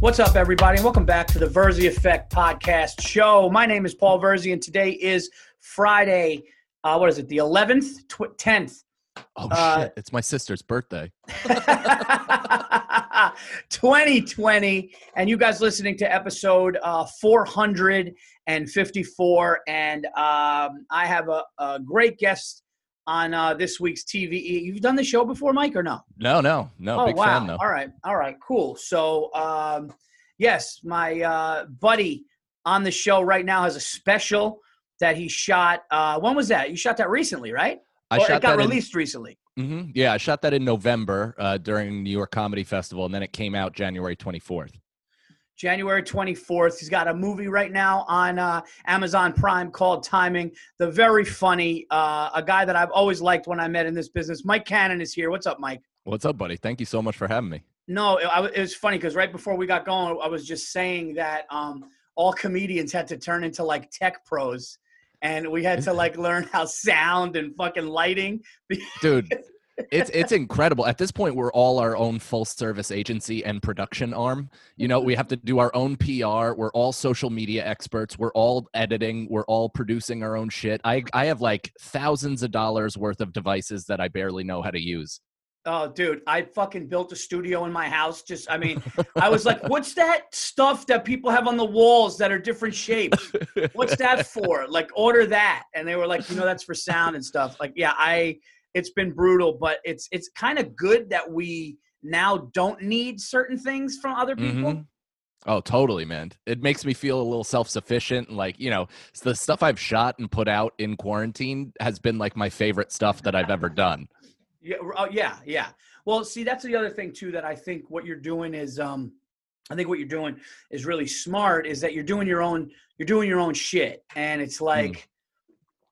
What's up, everybody? And welcome back to the Verzi Effect podcast show. My name is Paul Verzi, and today is Friday. Uh, what is it? The 11th, tw- 10th. Oh Uh, shit! It's my sister's birthday. 2020. And you guys listening to episode uh, 454. And um, I have a, a great guest on uh, this week's TV. You've done the show before, Mike, or no? No, no, no. oh big wow! fan. All right, all right, cool. So, um, yes, my uh, buddy on the show right now has a special that he shot. Uh, when was that? You shot that recently, right? I or shot it got released recently. in. mhm, yeah, I shot that in November uh, during New York Comedy Festival, and then it came out January 24th. January 24th. He's got a movie right now on uh, Amazon Prime called Timing. The very funny, uh, a guy that I've always liked when I met in this business. Mike Cannon is here. What's up, Mike? What's up, buddy? Thank you so much for having me. No, it, I, it was funny because right before we got going, I was just saying that um, all comedians had to turn into like tech pros. And we had to like learn how sound and fucking lighting. dude it's it's incredible at this point we're all our own full service agency and production arm you know we have to do our own pr we're all social media experts we're all editing we're all producing our own shit i i have like thousands of dollars worth of devices that i barely know how to use Oh, dude, I fucking built a studio in my house. Just, I mean, I was like, what's that stuff that people have on the walls that are different shapes? What's that for? Like, order that. And they were like, you know, that's for sound and stuff. Like, yeah, I, it's been brutal, but it's, it's kind of good that we now don't need certain things from other people. Mhm. Oh, totally, man. It makes me feel a little self sufficient. And like, you know, the stuff I've shot and put out in quarantine has been like my favorite stuff that I've ever done. Yeah, oh, yeah, yeah. Well, see, that's the other thing too that I think what you're doing is, um, I think what you're doing is really smart. Is that you're doing your own, you're doing your own shit, and it's like,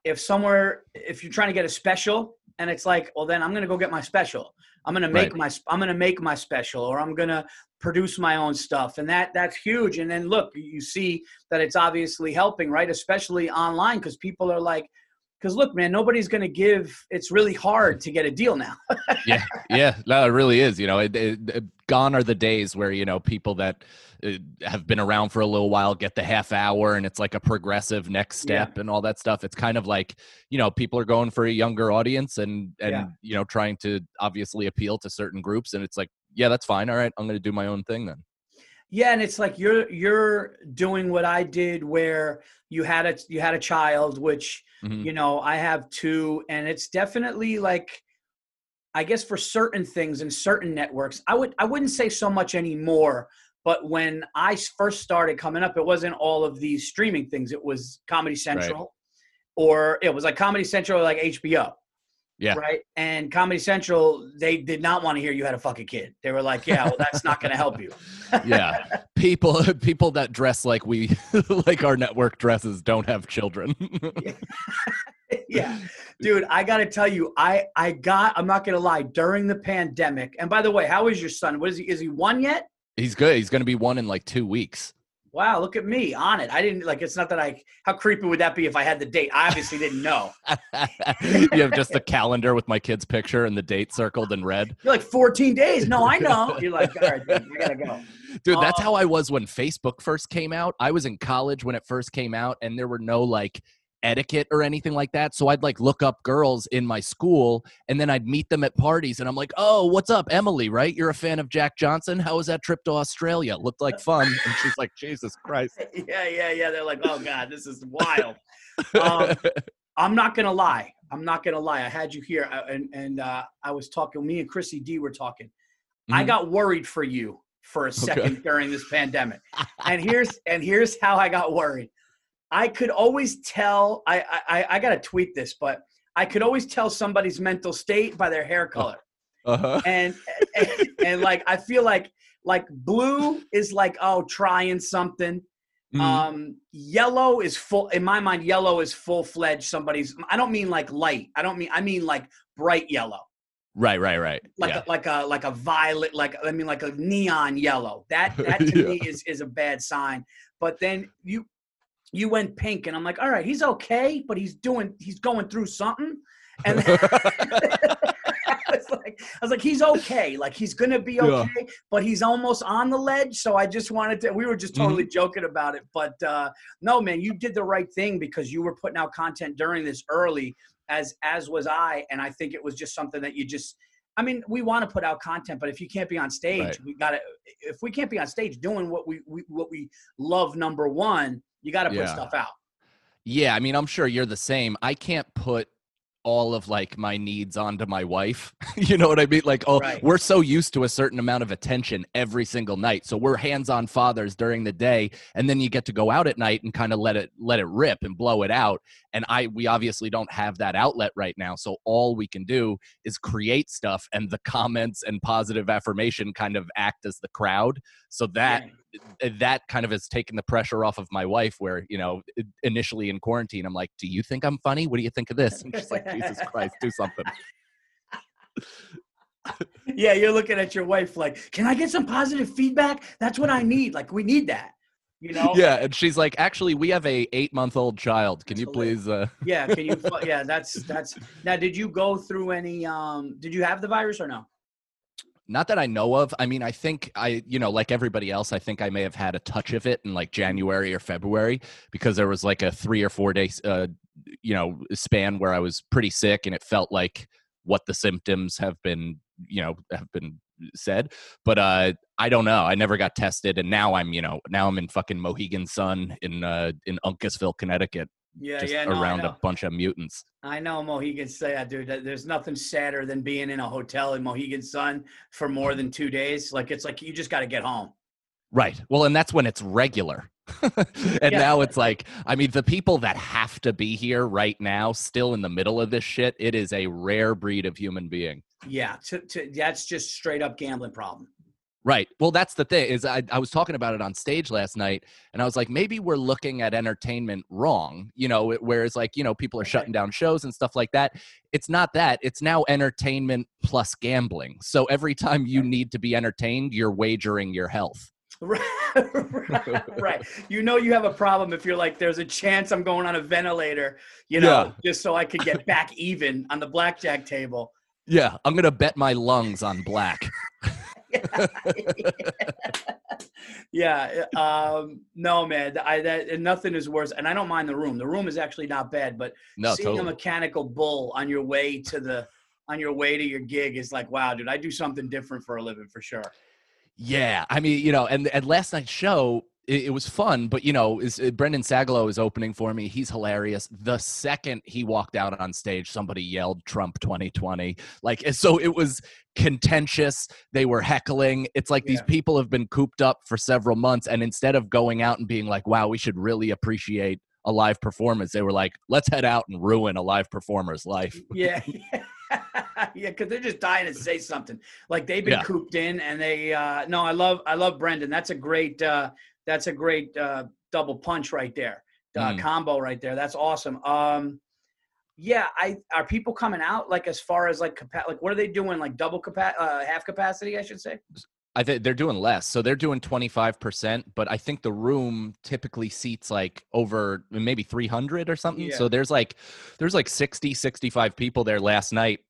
if somewhere, if you're trying to get a special, and it's like, well, then I'm gonna go get my special. I'm gonna make Right. my, I'm gonna make my special, or I'm gonna produce my own stuff, and that that's huge. And then look, you see that it's obviously helping, right? Especially online, because people are like. Because look, man, nobody's going to give. It's really hard to get a deal now. yeah, yeah, no, it really is. You know, it, it, gone are the days where you know people that uh, have been around for a little while get the half hour, and it's like a progressive next Yeah. step and all that stuff. It's kind of like you know people are going for a younger audience and and Yeah. you know trying to obviously appeal to certain groups, and it's like yeah, that's fine. All right, I'm going to do my own thing then. Yeah, and it's like you're you're doing what I did where you had a you had a child, which Mhm. you know I have two, and it's definitely like I guess for certain things and certain networks, I would I wouldn't say so much anymore. But when I first started coming up, it wasn't all of these streaming things. It was Comedy Central, or it was like Comedy Central or like HBO. Yeah. Right. And Comedy Central, they did not want to hear you had a fucking kid. They were like, yeah, well, that's not going to help you. yeah, people people that dress like we like our network dresses don't have children. yeah dude i gotta tell you i i got i'm not gonna lie during the pandemic and by the way how is your son what is he is he one yet He's good. He's going to be one in like two weeks. Wow look at me on it i didn't like it's not that i how creepy would that be if i had the date i obviously didn't know you have just a calendar with my kid's picture and the date circled in red. you're like 14 days no i know you're like all right dude, i gotta go Dude, that's Oh. how I was when Facebook first came out. I was in college when it first came out, and there were no like etiquette or anything like that. So I'd like look up girls in my school and then I'd meet them at parties and I'm like, oh, what's up, Emily, right? You're a fan of Jack Johnson? How was that trip to Australia? Looked like fun. And she's like, Jesus Christ. yeah yeah yeah they're like oh god this is wild um, i'm not gonna lie i'm not gonna lie i had you here uh, and and uh, i was talking me and chrissy d were talking I Mhm. got worried for you for a second during this pandemic. And here's and here's how I got worried. I could always tell I I, I got to tweet this, but I could always tell somebody's mental state by their hair color. uh-huh. And, and and like I feel like like blue is like oh trying something. Mhm. Um yellow is full in my mind yellow is full-fledged somebody's I don't mean like light. I don't mean I mean like bright yellow right, right, right. like yeah. a, like a like a violet like I mean like a neon yellow. That that to me is is a bad sign. But then you you went pink and I'm like, all right, he's okay, but he's doing he's going through something. And I was like, I was like, he's okay. Like he's gonna be Yeah. okay, but he's almost on the ledge. So I just wanted to. We were just totally joking about it, but uh, no, man, you did the right thing because you were putting out content during this early, as as was I, and I think it was just something that you just. I mean, we want to put out content, but if you can't be on stage, Right. we got to. If we can't be on stage doing what we, we what we love, number one, you got to put Yeah. stuff out. Yeah, I mean, I'm sure you're the same. I can't put all of like my needs onto my wife. you know what I mean? Like, oh, Right. we're so used to a certain amount of attention every single night. So we're hands-on fathers during the day, and then you get to go out at night and kind of let it let it rip and blow it out. And I we obviously don't have that outlet right now. So all we can do is create stuff and the comments and positive affirmation kind of act as the crowd. So that Yeah. That kind of has taken the pressure off of my wife where you know initially in quarantine i'm like do you think i'm funny what do you think of this and she's like jesus christ do something Yeah, you're looking at your wife like, can I get some positive feedback? That's what I need. Like, we need that. You know? yeah and she's like actually we have a eight month old child can That's you please uh Yeah. Can you? Yeah. That's that's. Now, did you go through any? Um. Did you have the virus or no? Not that i know of. I mean i think i you know like everybody else i think i may have had a touch of it in like january or february because there was like a three or four days uh you know span where i was pretty sick and it felt like what the symptoms have been you know have been said. But uh i don't know. I never got tested and now i'm you know now i'm in fucking mohegan sun in uh in uncasville connecticut Yeah. yeah. No, around a bunch of mutants I know Mohegan say that, dude. There's nothing sadder than being in a hotel in Mohegan Sun for more than two days. Like it's like you just got to get home. Right. Well, and that's when it's regular. and Yeah. now it's like, I mean, the people that have to be here right now, still in the middle of this shit, it is a rare breed of human being. Yeah. To, to, that's just straight up gambling problem. Right. Well, that's the thing is I, I was talking about it on stage last night and I was like, maybe we're looking at entertainment wrong, you know, whereas like, you know, people are shutting down shows and stuff like that. It's not that. It's now entertainment plus gambling. So every time you need to be entertained, you're wagering your health. Right, right, right. You know you have a problem if you're like, there's a chance I'm going on a ventilator, you know, Yeah. just so I could get back even on the blackjack table. Yeah. I'm going to bet my lungs on black. yeah. Um, no, man. I that nothing is worse. And I don't mind the room. The room is actually not bad, but No, seeing a mechanical bull on your way to the on your way to your gig is like, wow, dude, I do something different for a living for sure. Yeah, I mean, you know, and and last night's show it, it was fun, but you know, is uh, Brendan Sagalow is opening for me. He's hilarious. The second he walked out on stage, somebody yelled Trump 2020. Like so it was contentious. They were heckling. It's like these people have been cooped up for several months and instead of going out and being like, "Wow, we should really appreciate a live performance." They were like, "Let's head out and ruin a live performer's life." Yeah. yeah, because they're just dying to say something. Like they've been Yeah. cooped in and they uh no, I love I love Brendan. That's a great uh that's a great uh double punch right there. Uh, Mm. combo right there. That's awesome. Um yeah, I are people coming out like as far as like capa- like what are they doing like double capa- uh, half capacity I should say? I think they're doing less. So they're doing 25%, but I think the room typically seats like over maybe 300 or something. Yeah. So there's like there's like 60, 65 people there last night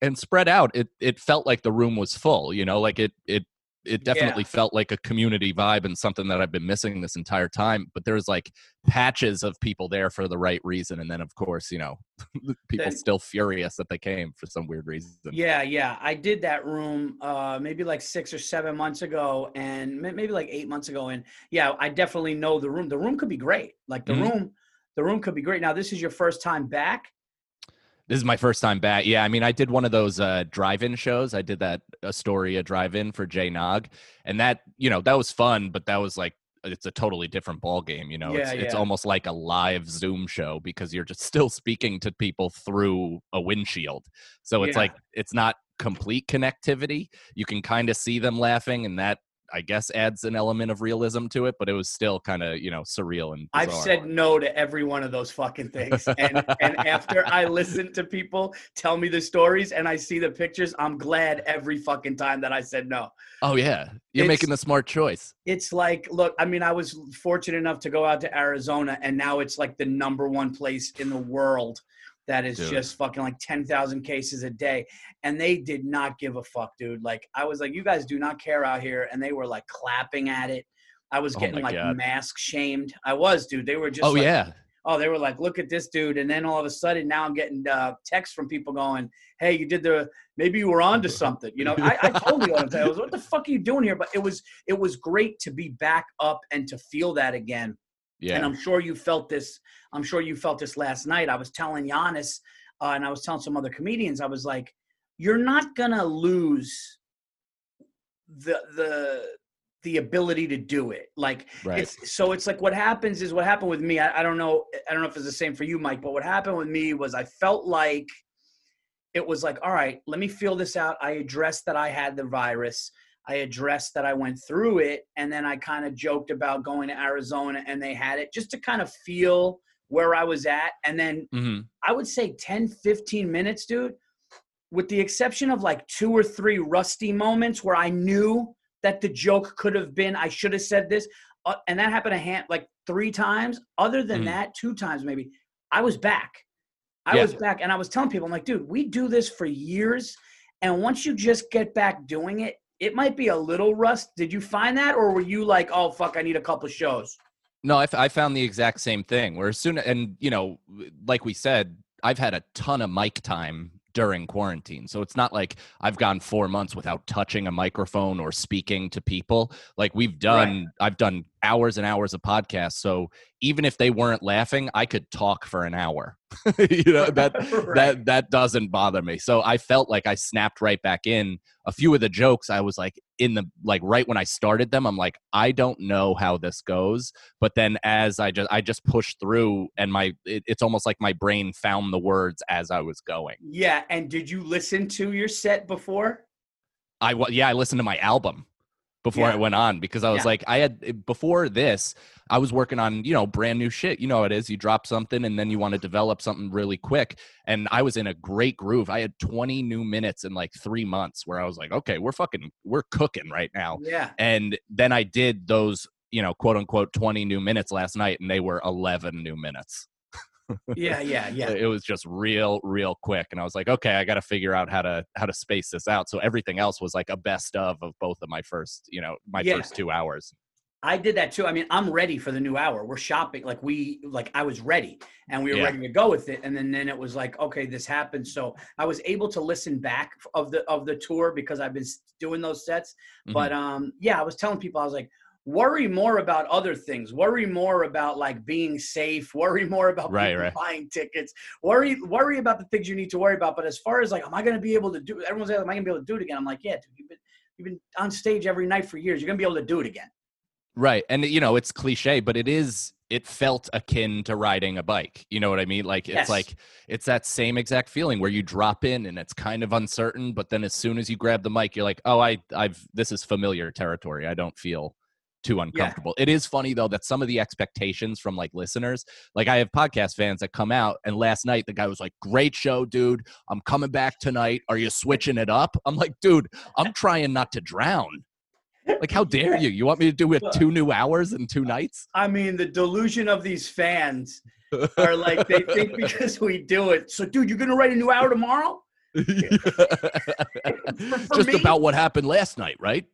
and spread out. It it felt like the room was full, you know, like it it it Yeah. definitely felt like a community vibe and something that I've been missing this entire time, but there's like patches of people there for the right reason and then of course, you know, people Then- still furious that they came for some weird reason. Yeah, yeah. I did that room uh maybe like 6 or 7 months ago and maybe like 8 months ago and yeah, I definitely know the room. The room could be great. Like the Mhm. room the room could be great. Now this is your first time back? This is my first time back. Yeah, I mean, I did one of those uh, drive-in shows. I did that Astoria drive-in for Jay Nog, and that you know that was fun, but that was like it's a totally different ball game. You know, it's Yeah, it's almost like a live Zoom show because you're just still speaking to people through a windshield. So it's Yeah. like it's not complete connectivity. You can kind of see them laughing, and that I guess adds an element of realism to it. But it was still kind of you know surreal and I've said no to every one of those fucking things. And and after I listen to people tell me the stories and I see the pictures, I'm glad every fucking time that I said no. oh yeah, you're It's- making the smart choice. It's like, look, I mean, I was fortunate enough to go out to Arizona and now it's like the number one place in the world that is Dude. just fucking like 10,000 cases a day. And they did not give a fuck, dude. Like, I was like, you guys do not care out here. And they were like clapping at it. I was Oh getting my like God. mask shamed. I was, dude. They were just oh like, yeah. oh, they were like, look at this dude. And then all of a sudden, now I'm getting uh, texts from people going, hey, you did the, maybe you were on to something. You know, I, I told you all the time, I was, what the fuck are you doing here? But it was, it was great to be back up and to feel that again. Yeah. And I'm sure you felt this. I'm sure you felt this last night. I was telling Yannis, uh, and I was telling some other comedians. I was like, "You're not gonna lose the the the ability to do it. Like right. it's so it's like what happens is what happened with me. I, I don't know. I don't know if it's the same for you, Mike. But what happened with me was I felt like it was like, all right, let me feel this out. I addressed that I had the virus. I addressed that I went through it, and then I kind of joked about going to Arizona, and they had it just to kind of feel where I was at. And then hmm I would say 10, 15 minutes, dude, with the exception of like two or three rusty moments where I knew that the joke could have been, I should have said this. Uh, and that happened a hand like three times. Other than Mhm. that, two times maybe, I was back. I Yeah. was back. And I was telling people, I'm like, dude, we do this for years. And once you just get back doing it, it might be a little rust. Did you find that? Or were you like, oh, fuck, I need a couple shows? No, I, f- I found the exact same thing. Where as soon and you know, like we said, I've had a ton of mic time during quarantine, so it's not like I've gone four months without touching a microphone or speaking to people. Like we've done, I've done hours and hours of podcasts. So even if they weren't laughing, I could talk for an hour. you know that Right. that that doesn't bother me. So I felt like I snapped right back in. A few of the jokes I was like in the like right when I started them, I'm like I don't know how this goes, but then as I just I just pushed through and my it, it's almost like my brain found the words as I was going. Yeah. And did you listen to your set before? I yeah, I listened to my album before Yeah. I went on because I was Yeah. like I had eh, before this I was working on, you know, brand new shit. You know it is. You drop something and then you want to develop something really quick. And I was in a great groove. I had 20 new minutes in like 3 months where I was like, "Okay, we're fucking we're cooking right now." Yeah. And then I did those, you know, quote unquote 20 new minutes last night and they were 11 new minutes. Yeah. Yeah. Yeah. It was just real real quick and I was like, "Okay, I got to figure out how to how to space this out." So everything else was like a best of of both of my first, you know, my Yeah. first 2 hours. I did that too. I mean, I'm ready for the new hour. We're shopping. Like we, like I was ready, and we were Yeah. ready to go with it. And then, then it was like, okay, this happened. So I was able to listen back of the of the tour because I've been doing those sets. Mhm. But um, yeah, I was telling people, I was like, worry more about other things. Worry more about like being safe. Worry more about Right, right. buying tickets. Worry worry about the things you need to worry about. But as far as like, am I going to be able to do? Everyone's like, am I going to be able to do it again? I'm like, yeah, dude, you've been you've been on stage every night for years. You're going to be able to do it again. Right. And you know, it's cliche, but it is it felt akin to riding a bike. You know what I mean? Like it's Yes. like it's that same exact feeling where you drop in and it's kind of uncertain, but then as soon as you grab the mic, you're like, "Oh, I I've this is familiar territory. I don't feel too uncomfortable." It is funny though that some of the expectations from like listeners, like I have podcast fans that come out and last night the guy was like, "Great show, dude. I'm coming back tonight. Are you switching it up?" I'm like, "Dude, I'm trying not to drown." Like, how dare you? You want me to do it two new hours and two nights? I mean, the delusion of these fans are like they think because we do it. So, dude, you're gonna write a new hour tomorrow? for Just me- about what happened last night, right?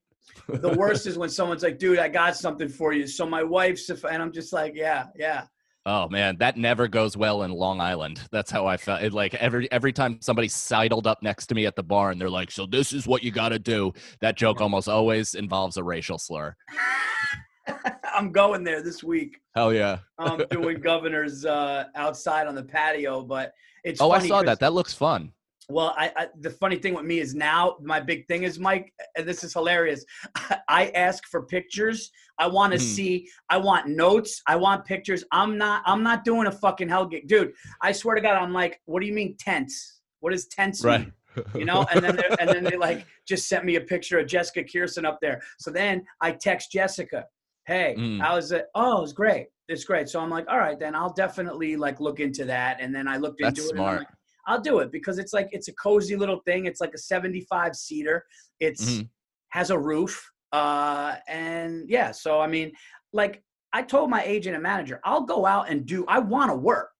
The worst is when someone's like, "Dude, I got something for you." So my wife's, and I'm just like, "Yeah, yeah." Oh man, that never goes well in Long Island. That's how I felt. It, like every every time somebody sidled up next to me at the bar and they're like, "So this is what you got to do." That joke almost always involves a racial slur. I'm going there this week. Hell yeah! I'm doing governors uh, outside on the patio, but it's. Oh, I saw that. That looks fun. Well, I, I the funny thing with me is now my big thing is Mike, and this is hilarious. I ask for pictures. I want to Mhm. see. I want notes. I want pictures. I'm not. I'm not doing a fucking hell gig, dude. I swear to God, I'm like, what do you mean tense? What does tense Right. mean? You know? And then and then they like just sent me a picture of Jessica Kirson up there. So then I text Jessica, hey, Mm. how is it? Oh, it's great. It's great. So I'm like, all right, then I'll definitely like look into that. And then I looked into That's it. and I'm smart. like, I'll do it because it's like it's a cozy little thing. It's like a 75 seater. It's Mhm. has a roof. Uh and yeah, so I mean, like I told my agent and manager, I'll go out and do I want to work.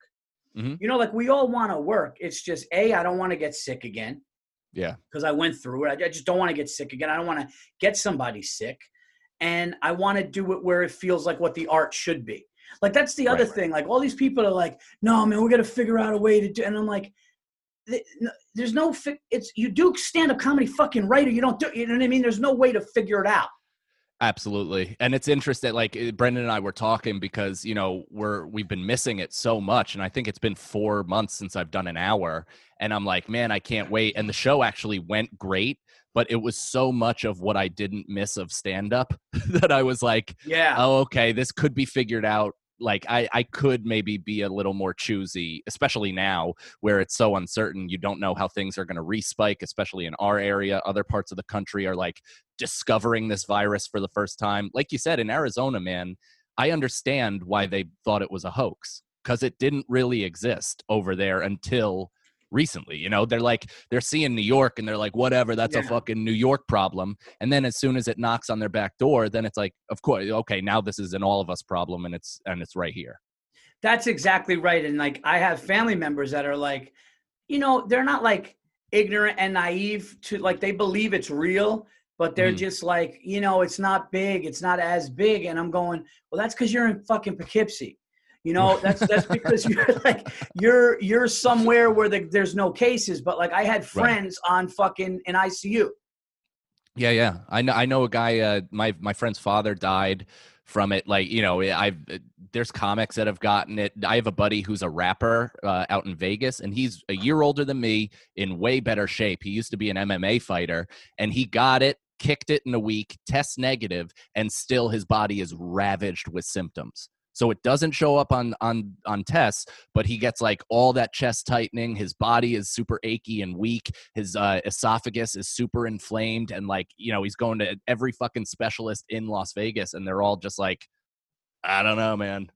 Mhm. You know, like we all want to work. It's just a I don't want to get sick again Yeah. because I went through it. I, I just don't want to get sick again. I don't want to get somebody sick, and I want to do it where it feels like what the art should be. Like that's the other Right. thing. Like all these people are like, no, man, we got to figure out a way to do. And I'm like, there's no. It's you do stand up comedy fucking right, or you don't do. You know what I mean? There's no way to figure it out. Absolutely. And it's interesting like eh, Brendan and I were talking because, you know, we're we've been missing it so much and I think it's been 4 months since I've done an hour and I'm like, man, I can't wait and the show actually went great, but it was so much of what I didn't miss of stand up that I was like, Yeah. oh okay, this could be figured out like I, I could maybe be a little more choosy, especially now where it's so uncertain. You don't know how things are going to respike, especially in our area. Other parts of the country are like discovering this virus for the first time. Like you said, in Arizona, man, I understand why they thought it was a hoax because it didn't really exist over there until recently. You know, they're like, they're seeing New York and they're like, whatever, that's a fucking New York problem. And then as soon as it knocks on their back door, then it's like, of course, okay, now this is an all of us problem and it's and it's right here. That's exactly right. And like I have family members that are like, you know, they're not like ignorant and naive to like they believe it's real, but they're Mhm. just like, you know, it's not big, it's not as big. And I'm going, well, that's because you're in fucking Poughkeepsie. You know, that's that's because you're like you're you're somewhere where the, there's no cases. But like I had friends on fucking in ICU. Yeah, yeah. I know. I know a guy. Uh, my my friend's father died from it. Like you know, I've there's comics that have gotten it. I have a buddy who's a rapper uh, out in Vegas, and he's a year older than me, in way better shape. He used to be an MMA fighter, and he got it, kicked it in a week, test negative, and still his body is ravaged with symptoms. So it doesn't show up on on on tests, but he gets like all that chest tightening. His body is super achy and weak. His uh, esophagus is super inflamed, and like you know, he's going to every fucking specialist in Las Vegas, and they're all just like, I don't know, man.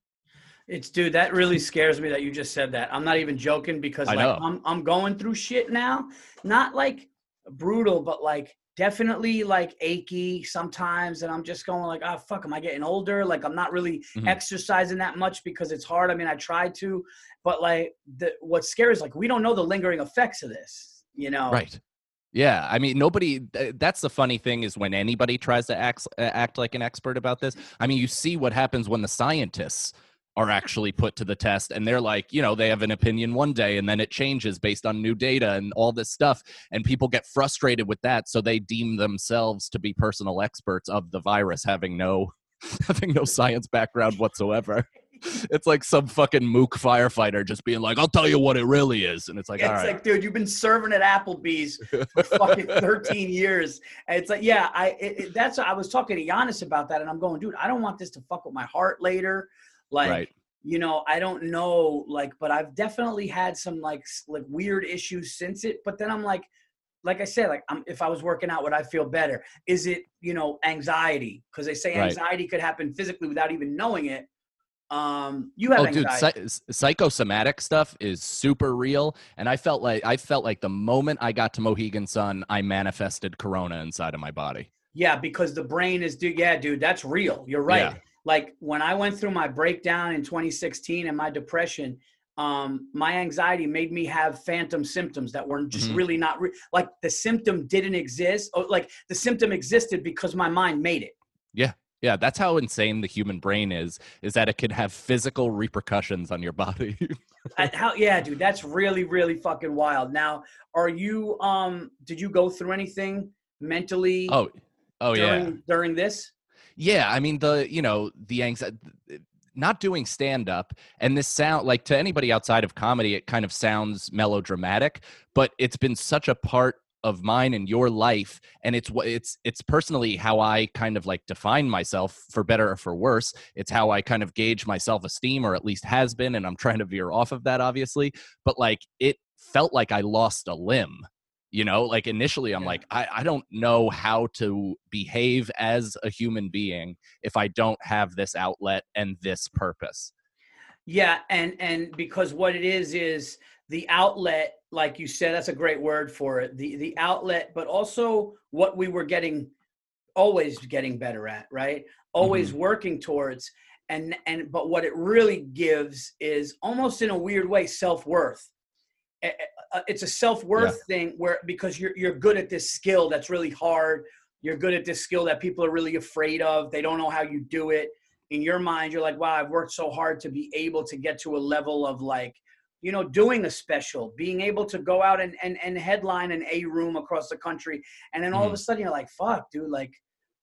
It's dude, that really scares me that you just said that. I'm not even joking because I like know. I'm I'm going through shit now. Not like brutal, but like definitely like achy sometimes. And I'm just going like, oh fuck, am I getting older? Like I'm not really Mhm. exercising that much because it's hard. I mean, I tried to, but like the what's scary is like we don't know the lingering effects of this, you know? Right. Yeah, I mean, nobody. That's the funny thing is when anybody tries to act uh, act like an expert about this. I mean, you see what happens when the scientists are actually put to the test, and they're like, you know, they have an opinion one day, and then it changes based on new data and all this stuff, and people get frustrated with that, so they deem themselves to be personal experts of the virus, having no having no science background whatsoever. It's like some fucking mook firefighter just being like, "I'll tell you what it really is," and it's like, it's all right, like, dude, you've been serving at Applebee's for fucking 13 years. And it's like, yeah, I it, it- that's I was talking to Yannis about that, and I'm going, dude, I don't want this to fuck with my heart later. Like, right. you know, I don't know, like, but I've definitely had some like like weird issues since it. But then I'm like, like I said, like I'm, if I was working out, would I feel better? Is it you know anxiety? Because they say Right. anxiety could happen physically without even knowing it. Um, you have oh dude anxiety. psy- s- psychosomatic stuff is super real and i felt like i felt like the moment i got to mohegan sun i manifested corona inside of my body Yeah, because the brain is, dude. Yeah, dude, that's real. You're right. Yeah. Like when I went through my breakdown in 2016 and my depression, um, my anxiety made me have phantom symptoms that were just Mhm. really not re- like the symptom didn't exist. Or like the symptom existed because my mind made it. yeah Yeah, that's how insane the human brain is is that it can have physical repercussions on your body how? Yeah, dude, that's really, really fucking wild. Now, are you? Um, did you go through anything mentally? oh oh during, yeah During this? Yeah, I mean the you know the anxiety, not doing stand up, and this sound like to anybody outside of comedy, it kind of sounds melodramatic, but it's been such a part of mine and your life, and it's what it's it's personally how I kind of like define myself for better or for worse. It's how I kind of gauge my self esteem, or at least has been, and I'm trying to veer off of that, obviously. But like it felt like I lost a limb you know like initially i'm Yeah. like I, I don't know how to behave as a human being if i don't have this outlet and this purpose Yeah, and and because what it is is the outlet, like you said, that's a great word for it. The the outlet, but also what we were getting always getting better at, right? Always mm-hmm. working towards. and and but what it really gives is almost in a weird way self-worth it's a self-worth thing where because you're you're good at this skill that's really hard. You're good at this skill that people are really afraid of. They don't know how you do it. In your mind you're like wow i've worked so hard to be able to get to a level of like you know doing a special being able to go out and and, and headline an a room across the country. And then all of mm. a sudden you're like fuck dude like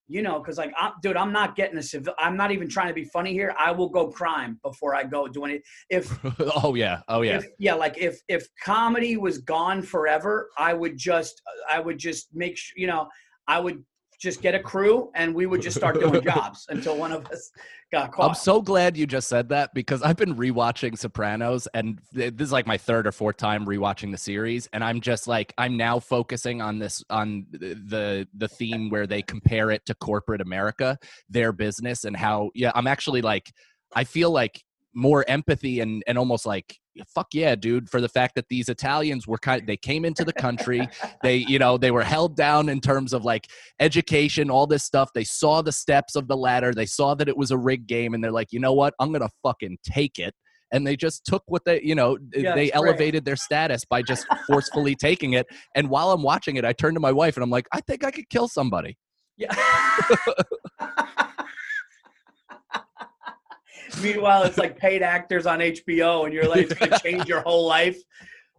you know, because like, I'm, dude, I'm not getting a civil. I'm not even trying to be funny here. I will go crime before I go do any. If oh yeah, oh yeah, if, yeah, like if if comedy was gone forever, I would just I would just make sure you know I would just get a crew and we would just start doing jobs until one of us got caught. I'm so glad you just said that because I've been rewatching Sopranos and this is like my third or fourth time rewatching the series and I'm just like I'm now focusing on this on the the theme where they compare it to corporate America, their business and how yeah, I'm actually like I feel like more empathy and and almost like fuck yeah dude for the fact that these italians were kind of, they came into the country they you know they were held down in terms of like education all this stuff. They saw the steps of the ladder they saw that it was a rigged game and they're like you know what? I'm gonna fucking take it. And they just took what they you know Yeah, they elevated their status by just forcefully taking it. And while i'm watching it i turn to my wife and i'm like i think i could kill somebody. Yeah. Meanwhile, it's like paid actors on HBO, and you're like, it's gonna change your whole life.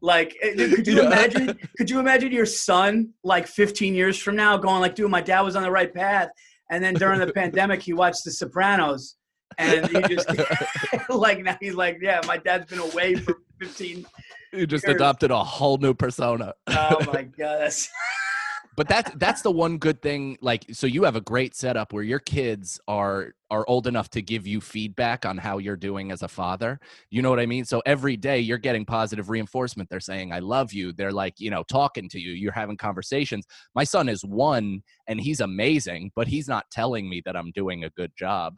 Like, eh, could you Yeah. imagine? Could you imagine your son, like 15 years from now, going like, "Dude, my dad was on the right path," and then during the pandemic, he watched The Sopranos, and he just like now he's like, "Yeah, my dad's been away for 15." you just Years. adopted a whole new persona Oh my god, that's but that's that's the one good thing like so you have a great setup where your kids are are old enough to give you feedback on how you're doing as a father. You know what i mean? So every day you're getting positive reinforcement. They're saying i love you. They're like you know talking to you. You're having conversations. My son is one and he's amazing but he's not telling me that i'm doing a good job.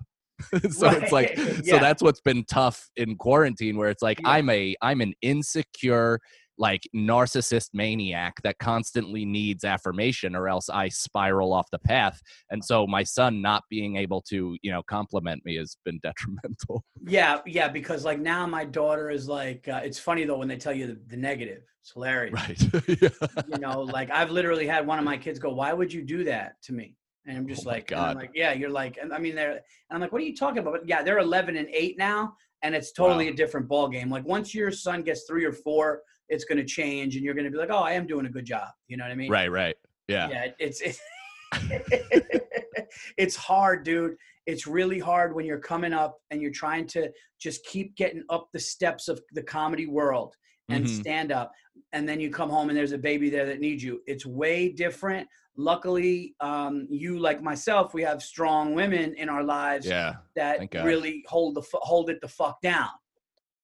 So it's like Right, so that's what's been tough in quarantine where it's like Yeah. i'm a i'm an insecure like narcissist maniac that constantly needs affirmation or else I spiral off the path. And so my son not being able to, you know, compliment me has been detrimental. Yeah, yeah, because like now my daughter is like, uh, it's funny though when they tell you the, the negative. It's hilarious. Right. Yeah. You know, like I've literally had one of my kids go, "Why would you do that to me?" And I'm just Oh like, God. like, yeah, you're like, and I mean, they're, and I'm like, what are you talking about? But yeah, they're 11 and eight now, and it's totally Wow. a different ball game. Like once your son gets three or four, it's going to change, and you're going to be like, oh, I am doing a good job. You know what I mean? Right, right. Yeah. yeah it's it's it's hard dude it's really hard when you're coming up and you're trying to just keep getting up the steps of the comedy world and Mhm. stand up and then you come home and there's a baby there that needs you it's way different luckily um, you like myself we have strong women in our lives Yeah. that really hold the hold it the fuck down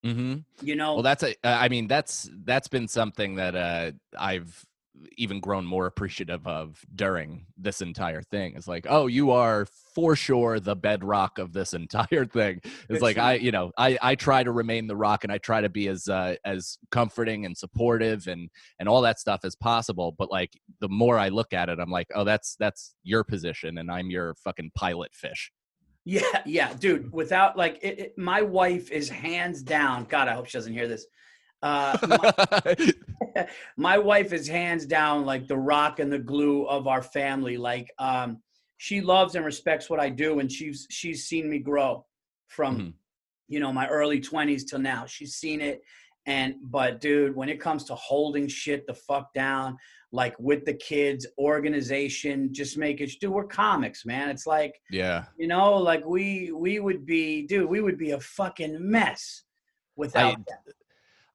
hmm you know Well, that's a. uh, I mean, that's that's been something that uh, I've even grown more appreciative of during this entire thing. It's like, oh, you are for sure the bedrock of this entire thing. It's like shit. I, you know, I I try to remain the rock and I try to be as uh, as comforting and supportive and and all that stuff as possible. But like the more I look at it, I'm like, oh, that's that's your position and I'm your fucking pilot fish. Yeah, yeah, dude. Without like, it, it, my wife is hands down. God, I hope she doesn't hear this. Uh, my, my wife is hands down like the rock and the glue of our family. Like, um, she loves and respects what I do, and she's she's seen me grow from, Mhm. you know, my early twenties till now. She's seen it, and but dude, when it comes to holding shit the fuck down, like with the kids, organization, just make it. Dude, we're comics, man. It's like yeah. you know, like we we would be, dude, we would be a fucking mess without I- that.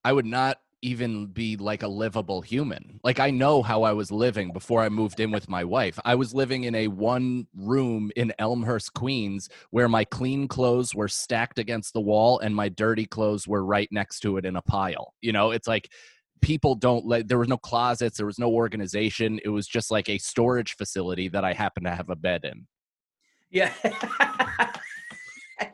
I would not even be like a livable human. Like I know how I was living before I moved in with my wife. I was living in a one room in Elmhurst, Queens, where my clean clothes were stacked against the wall and my dirty clothes were right next to it in a pile. You know, it's like people don't let there was no closets, there was no organization. It was just like a storage facility that I happened to have a bed in. Yeah.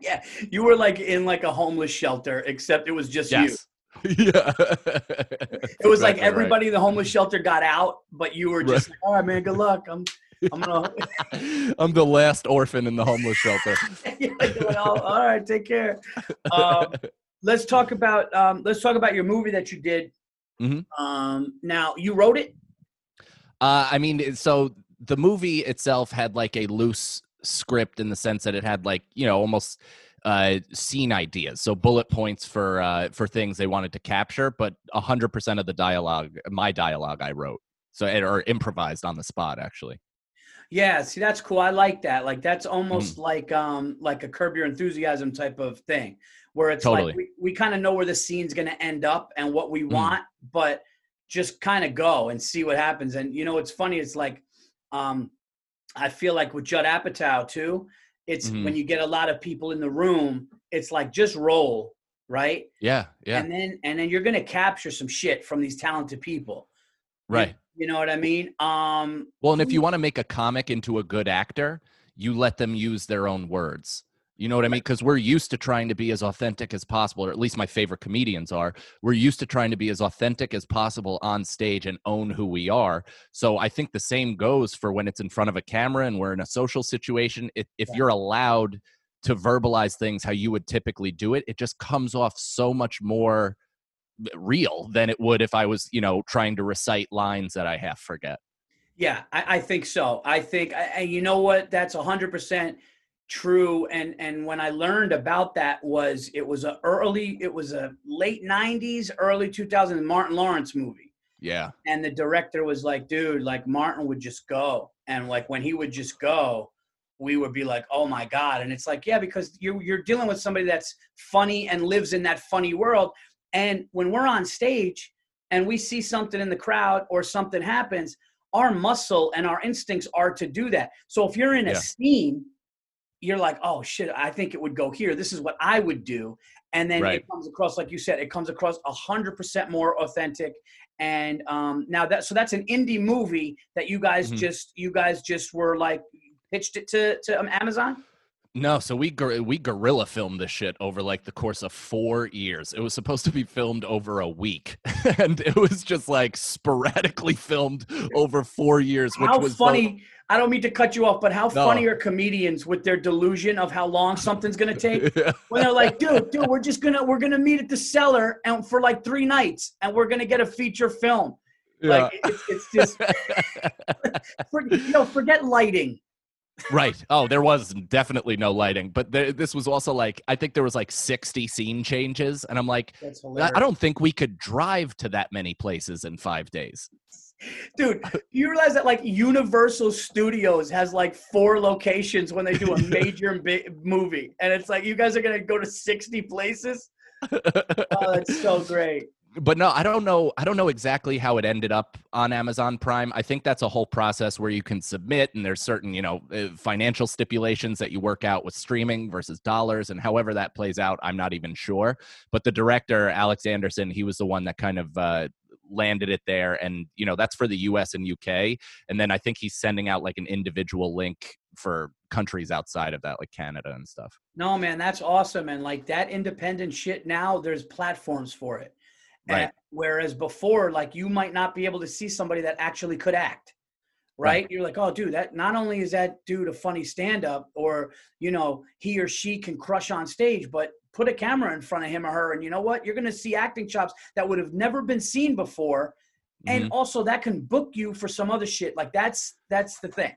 yeah. You were like in like a homeless shelter, except it was just you. Yeah. It was like everybody in the homeless shelter got out, but you were just Right. like, all right, man, good luck. I'm I'm gonna. I'm the last orphan in the homeless shelter. Yeah, like, "Oh, all right, take care. Um, let's talk about um, let's talk about your movie that you did. Mhm. Um, now you wrote it. Uh, I mean, so the movie itself had like a loose script in the sense that it had like you know almost uh, scene ideas, so bullet points for uh, for things they wanted to capture. But hundred percent of the dialogue, my dialogue, I wrote, so it, or improvised on the spot actually. Yeah, see, that's cool. I like that. Like that's Mm-hmm. almost like um like a curb your enthusiasm type of thing, where it's Totally. like we, we kind of know where the scene's gonna end up and what we Mhm. want, but just kind of go and see what happens. And you know, it's funny. It's like um I feel like with Judd Apatow too. It's Mhm. when you get a lot of people in the room, it's like just roll, right? Yeah, yeah, And then and then you're gonna capture some shit from these talented people. You- right. You know what I mean? Um Well, and if you want to make a comic into a good actor, you let them use their own words. You know what I mean? Because we're used to trying to be as authentic as possible, or at least my favorite comedians are. We're used to trying to be as authentic as possible on stage and own who we are. So I think the same goes for when it's in front of a camera and we're in a social situation. If, if you're allowed to verbalize things how you would typically do it, it just comes off so much more real than it would if I was, you know, trying to recite lines that I half forget. Yeah, I, I think so. I think, I- and you know what? That's hundred percent true. And and when I learned about that was it was a early, it was a late '90s, early 2000s Martin Lawrence movie, Yeah. and the director was like, "Dude, like Martin would just go, and like when he would just go." We would be like, "Oh my god!" And it's like, yeah, because you're you're dealing with somebody that's funny and lives in that funny world. And when we're on stage and we see something in the crowd or something happens, our muscle and our instincts are to do that. So if you're in a Yeah. scene, you're like, oh shit, I think it would go here. This is what I would do. And then Right. it comes across, like you said, it comes across a hundred percent more authentic. And um, now that so that's an indie movie that you guys Mhm. just you guys just were like pitched it to to um, Amazon. No, so we we guerrilla filmed this shit over like the course of four years. It was supposed to be filmed over a week, and it was just like sporadically filmed over four years. Which how was both- funny! I don't mean to cut you off, but how No. funny are comedians with their delusion of how long something's gonna take? when they're like, dude, dude, we're just gonna we're gonna meet at the cellar and for like three nights, and we're gonna get a feature film. Like it's, it's just, for, you know, forget lighting. Right. Oh, there was definitely no lighting, but there, this was also like I think there was like sixty scene changes, and I'm like, I. Don't think we could drive to that many places in five days. dude. You realize that like Universal Studios has like four locations when they do a major movie, and it's like you guys are gonna go to sixty places. Oh, that's so great. But no i don't know i don't know exactly how it ended up on amazon prime i think that's a whole process where you can submit and there's certain you know uh, financial stipulations that you work out with streaming versus dollars and however that plays out i'm not even sure but the director alex anderson he was the one that kind of uh, landed it there and you know that's for the us and uk and then i think he's sending out like an individual link for countries outside of that like canada and stuff No, man, that's awesome. And like that independent shit now, there's platforms for it. Right. And whereas before, like you might not be able to see somebody that actually could act. Right? Right. You're like, oh, dude, that not only is that dude a funny stand up or, you know, he or she can crush on stage, but put a camera in front of him or her. And you know what? You're going to see acting chops that would have never been seen before. And Mhm. also that can book you for some other shit. Like that's, that's the thing.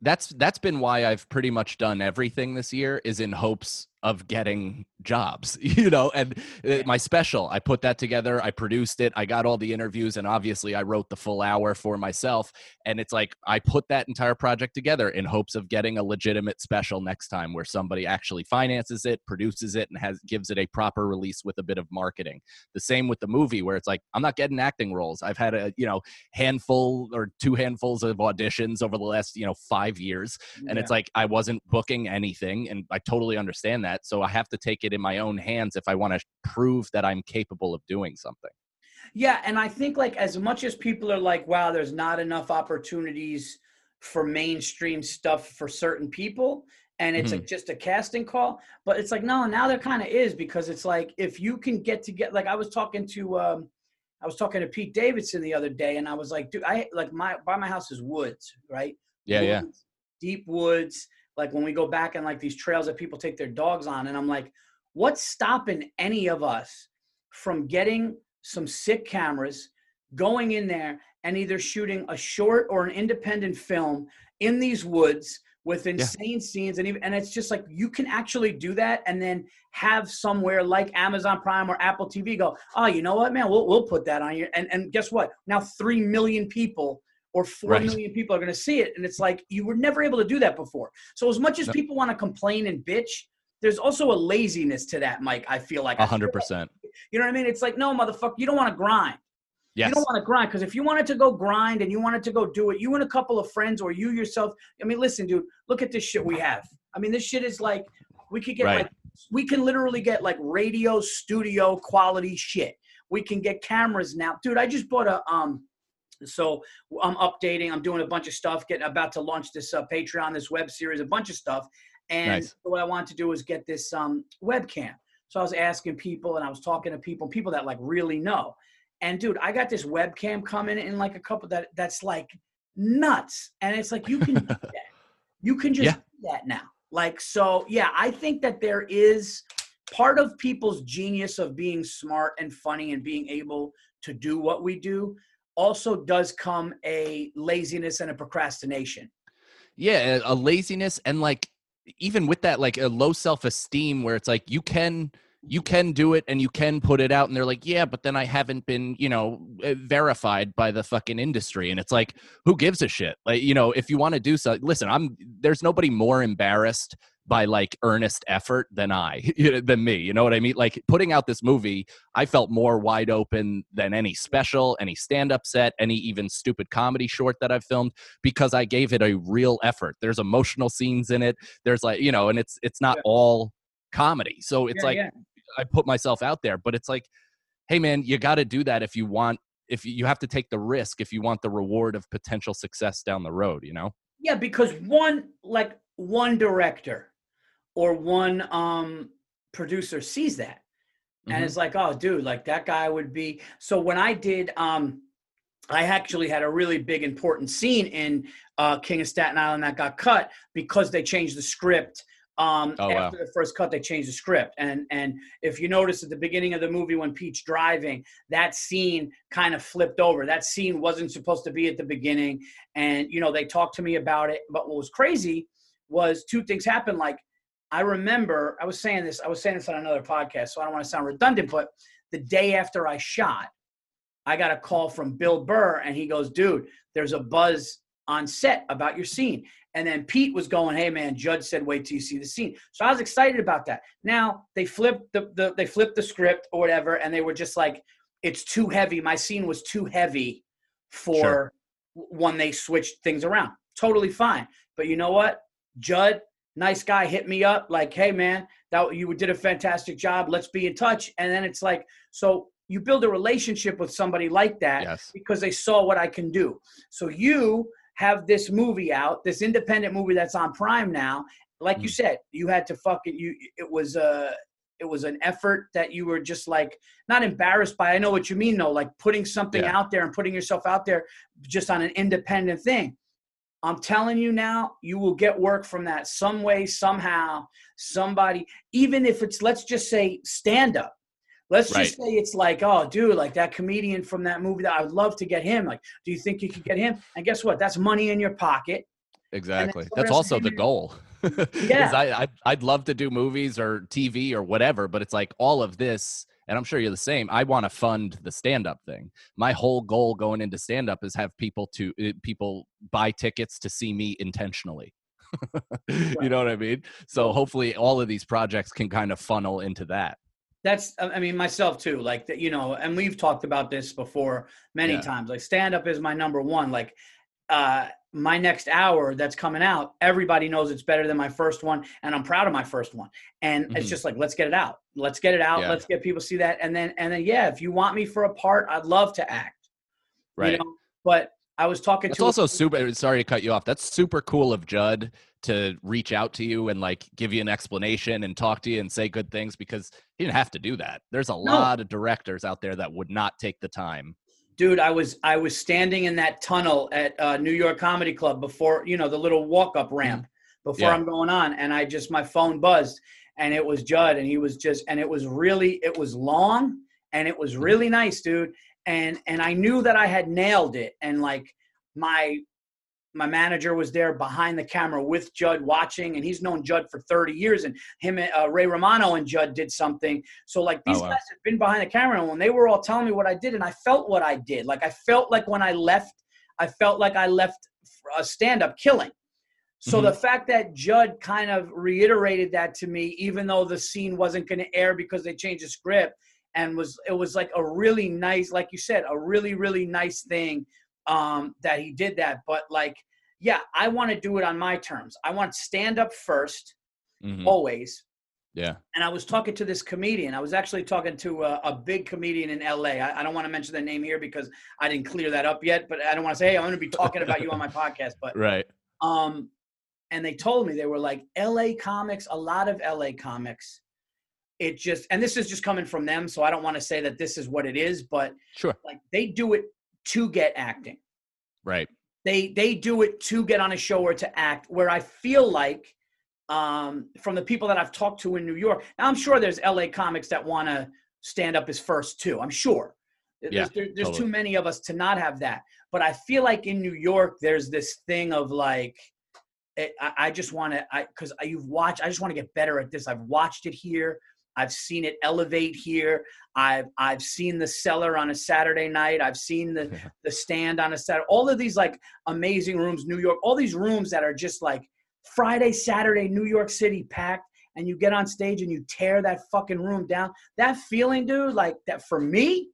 that's that's been why I've pretty much done everything this year is in hopes of getting jobs, you know. And uh, my special, I put that together, I produced it, I got all the interviews, and obviously I wrote the full hour for myself. And it's like I put that entire project together in hopes of getting a legitimate special next time, where somebody actually finances it, produces it, and has gives it a proper release with a bit of marketing. The same with the movie, where it's like I'm not getting acting roles. I've had a you know handful or two handfuls of auditions over the last you know five years and it's like i wasn't booking anything and i totally understand that so i have to take it in my own hands if i want to prove that i'm capable of doing something Yeah, and I think like as much as people are like, wow, there's not enough opportunities for mainstream stuff for certain people, and it's like just a casting call. But it's like, no, now there kind of is because it's like if you can get to get like I was talking to um I was talking to Pete Davidson the other day, and I was like, dude, I like my by my house is woods, right? Yeah, yeah. Deep woods, like when we go back and like these trails that people take their dogs on, and I'm like, what's stopping any of us from getting some sick cameras, going in there and either shooting a short or an independent film in these woods with insane scenes and even and it's just like you can actually do that and then have somewhere like Amazon Prime or Apple TV go, oh, you know what, man, we'll we'll put that on here. And and guess what? Now three million people or four Right. million people are going to see it, and it's like you were never able to do that before. So as much as No. people want to complain and bitch, there's also a laziness to that, Mike. I feel like A I feel hundred like- percent. You know what I mean? It's like no, motherfucker, you don't want to grind. Yes. You don't want to grind because if you wanted to go grind and you wanted to go do it, you and a couple of friends or you yourself. I mean, listen, dude, look at this shit we have. I mean, this shit is like we could get Right. like we can literally get like radio studio quality shit. We can get cameras now, dude. I just bought a um. So I'm updating. I'm doing a bunch of stuff. Getting about to launch this uh, Patreon, this web series, a bunch of stuff. And Nice. what I wanted to do was get this um webcam. So I was asking people and I was talking to people, people that like really know. And dude, I got this webcam coming in like a couple that that's like nuts. And it's like you can do that. You can just Yeah. do that now. Like so, yeah, I think that there is part of people's genius of being smart and funny and being able to do what we do also does come a laziness and a procrastination. yeah a laziness and like even with that like a low self-esteem where it's like you can you can do it and you can put it out and they're like yeah but then i haven't been you know uh, verified by the fucking industry and it's like who gives a shit like you know if you want to do so listen i'm there's nobody more embarrassed by like earnest effort than i than me you know what i mean like putting out this movie i felt more wide open than any special any stand-up set any even stupid comedy short that i've filmed because I gave it a real effort. There's emotional scenes in it. There's like, you know, and it's it's not Yeah. all comedy. So it's Yeah, like yeah. I put myself out there, but it's like, hey man, you got to do that if you want if you have to take the risk if you want the reward of potential success down the road, you know? Yeah, because one like one director or one um producer sees that and Mhm. it's like, oh dude, like that guy would be so when I did um I actually had a really big important scene in uh King of Staten Island that got cut because they changed the script. Um Oh, wow. after the first cut they changed the script. And and if you notice at the beginning of the movie when Pete's driving, that scene kind of flipped over. That scene wasn't supposed to be at the beginning and you know they talked to me about it but what was crazy was two things happened like i remember i was saying this i was saying this on another podcast so i don't want to sound redundant but the day after i shot i got a call from bill burr and he goes dude there's a buzz on set about your scene and then pete was going hey man judge said wait till you see the scene so i was excited about that now they flipped the, the they flipped the script or whatever and they were just like it's too heavy my scene was too heavy for Sure. when they switched things around. Totally fine. But you know what? Judd, nice guy, hit me up like, hey man, that you did a fantastic job. Let's be in touch. And then it's like, so you build a relationship with somebody like that Yes. because they saw what I can do. So you have this movie out, this independent movie that's on Prime now. Like you Mm. said, you had to fucking you. It was a. It was an effort that you were just like not embarrassed by. I know what you mean though, like putting something Yeah. out there and putting yourself out there just on an independent thing. I'm telling you now, you will get work from that some way, somehow. Somebody, even if it's let's just say stand up. Let's Right. just say it's like, oh, dude, like that comedian from that movie that I would love to get him. Like, do you think you could get him? And guess what? That's money in your pocket. Exactly. That's also the goal. Yeah. I, I I'd love to do movies or TV or whatever, but it's like all of this, and I'm sure you're the same. I want to fund the stand-up thing. My whole goal going into stand-up is have people to uh, people buy tickets to see me intentionally. You know what I mean? So hopefully, all of these projects can kind of funnel into that. That's, I I mean, myself too. Like that, you know, and we've talked about this before many Yeah. times. Like stand up is my number one. Like, uh, my next hour that's coming out, everybody knows it's better than my first one, and I'm proud of my first one. And it's Mhm. just like, let's get it out. Let's get it out. Yeah. Let's get people see that. And then, and then, yeah, if you want me for a part, I'd love to act. Right. You know? But I was talking That's to also super. Sorry to cut you off. That's super cool of Judd to reach out to you and like give you an explanation and talk to you and say good things because he didn't have to do that. There's a lot of directors out there that would not take the time dude i was i was standing in that tunnel at uh, new york comedy club before you know the little walk up ramp before Yeah. i'm going on and i just my phone buzzed and it was judd and he was just and it was really it was long and it was really nice dude and and i knew that i had nailed it and like my my manager was there behind the camera with Judd watching, and he's known Judd for 30 years. And him, and uh, Ray Romano, and Judd did something. So like these Oh, wow. guys have been behind the camera, and when they were all telling me what I did, and I felt what I did. Like I felt like when I left, I felt like I left a stand-up killing. So Mhm. the fact that Judd kind of reiterated that to me, even though the scene wasn't going to air because they changed the script, and was it was like a really nice, like you said, a really really nice thing um, that he did that. But like, yeah, I want to do it on my terms. I want stand up first, Mhm. always. Yeah. And I was talking to this comedian. I was actually talking to a, a big comedian in LA. I, I don't want to mention the name here because I didn't clear that up yet. But I don't want to say, hey, I'm going to be talking about you on my podcast. But Right. um, and they told me they were like LA comics, a lot of LA comics. It just, and this is just coming from them, so I don't want to say that this is what it is, but Sure. like they do it to get acting. Right. They they do it to get on a show or to act. Where I feel like, um, from the people that I've talked to in New York, now I'm sure there's LA comics that want to stand up as first too. I'm sure. There's, there- there's totally. too many of us to not have that. But I feel like in New York, there's this thing of like, it, I, I just want to, I because you've watched, I just want to get better at this. I've watched it here. I've seen it elevate here. I've I've seen the cellar on a Saturday night. I've seen the Yeah. the stand on a Saturday. All of these like amazing rooms, New York. All these rooms that are just like Friday, Saturday, New York City packed, and you get on stage and you tear that fucking room down. That feeling, dude, like that for me,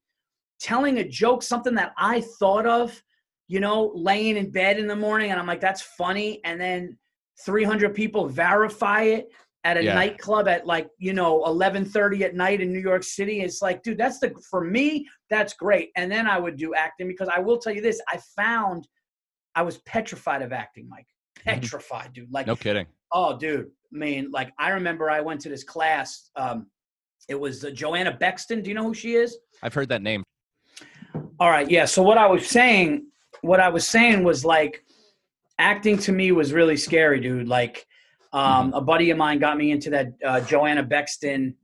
telling a joke, something that I thought of, you know, laying in bed in the morning, and I'm like, that's funny, and then 300 people verify it at a Yeah. nightclub at like you know 11:30 at night in New York City. It's like, dude, that's the for me, that's great. And then I would do acting because I will tell you this: I found I was petrified of acting, Mike. Petrified, dude. Like, No kidding. oh, dude. I mean, like, I remember I went to this class. Um, it was uh, Joanna Bexton. Do you know who she is? I've heard that name. All right, yeah. So what I was saying, what I was saying was like, acting to me was really scary, dude. Like, um, a buddy of mine got me into that uh, Joanna Bexton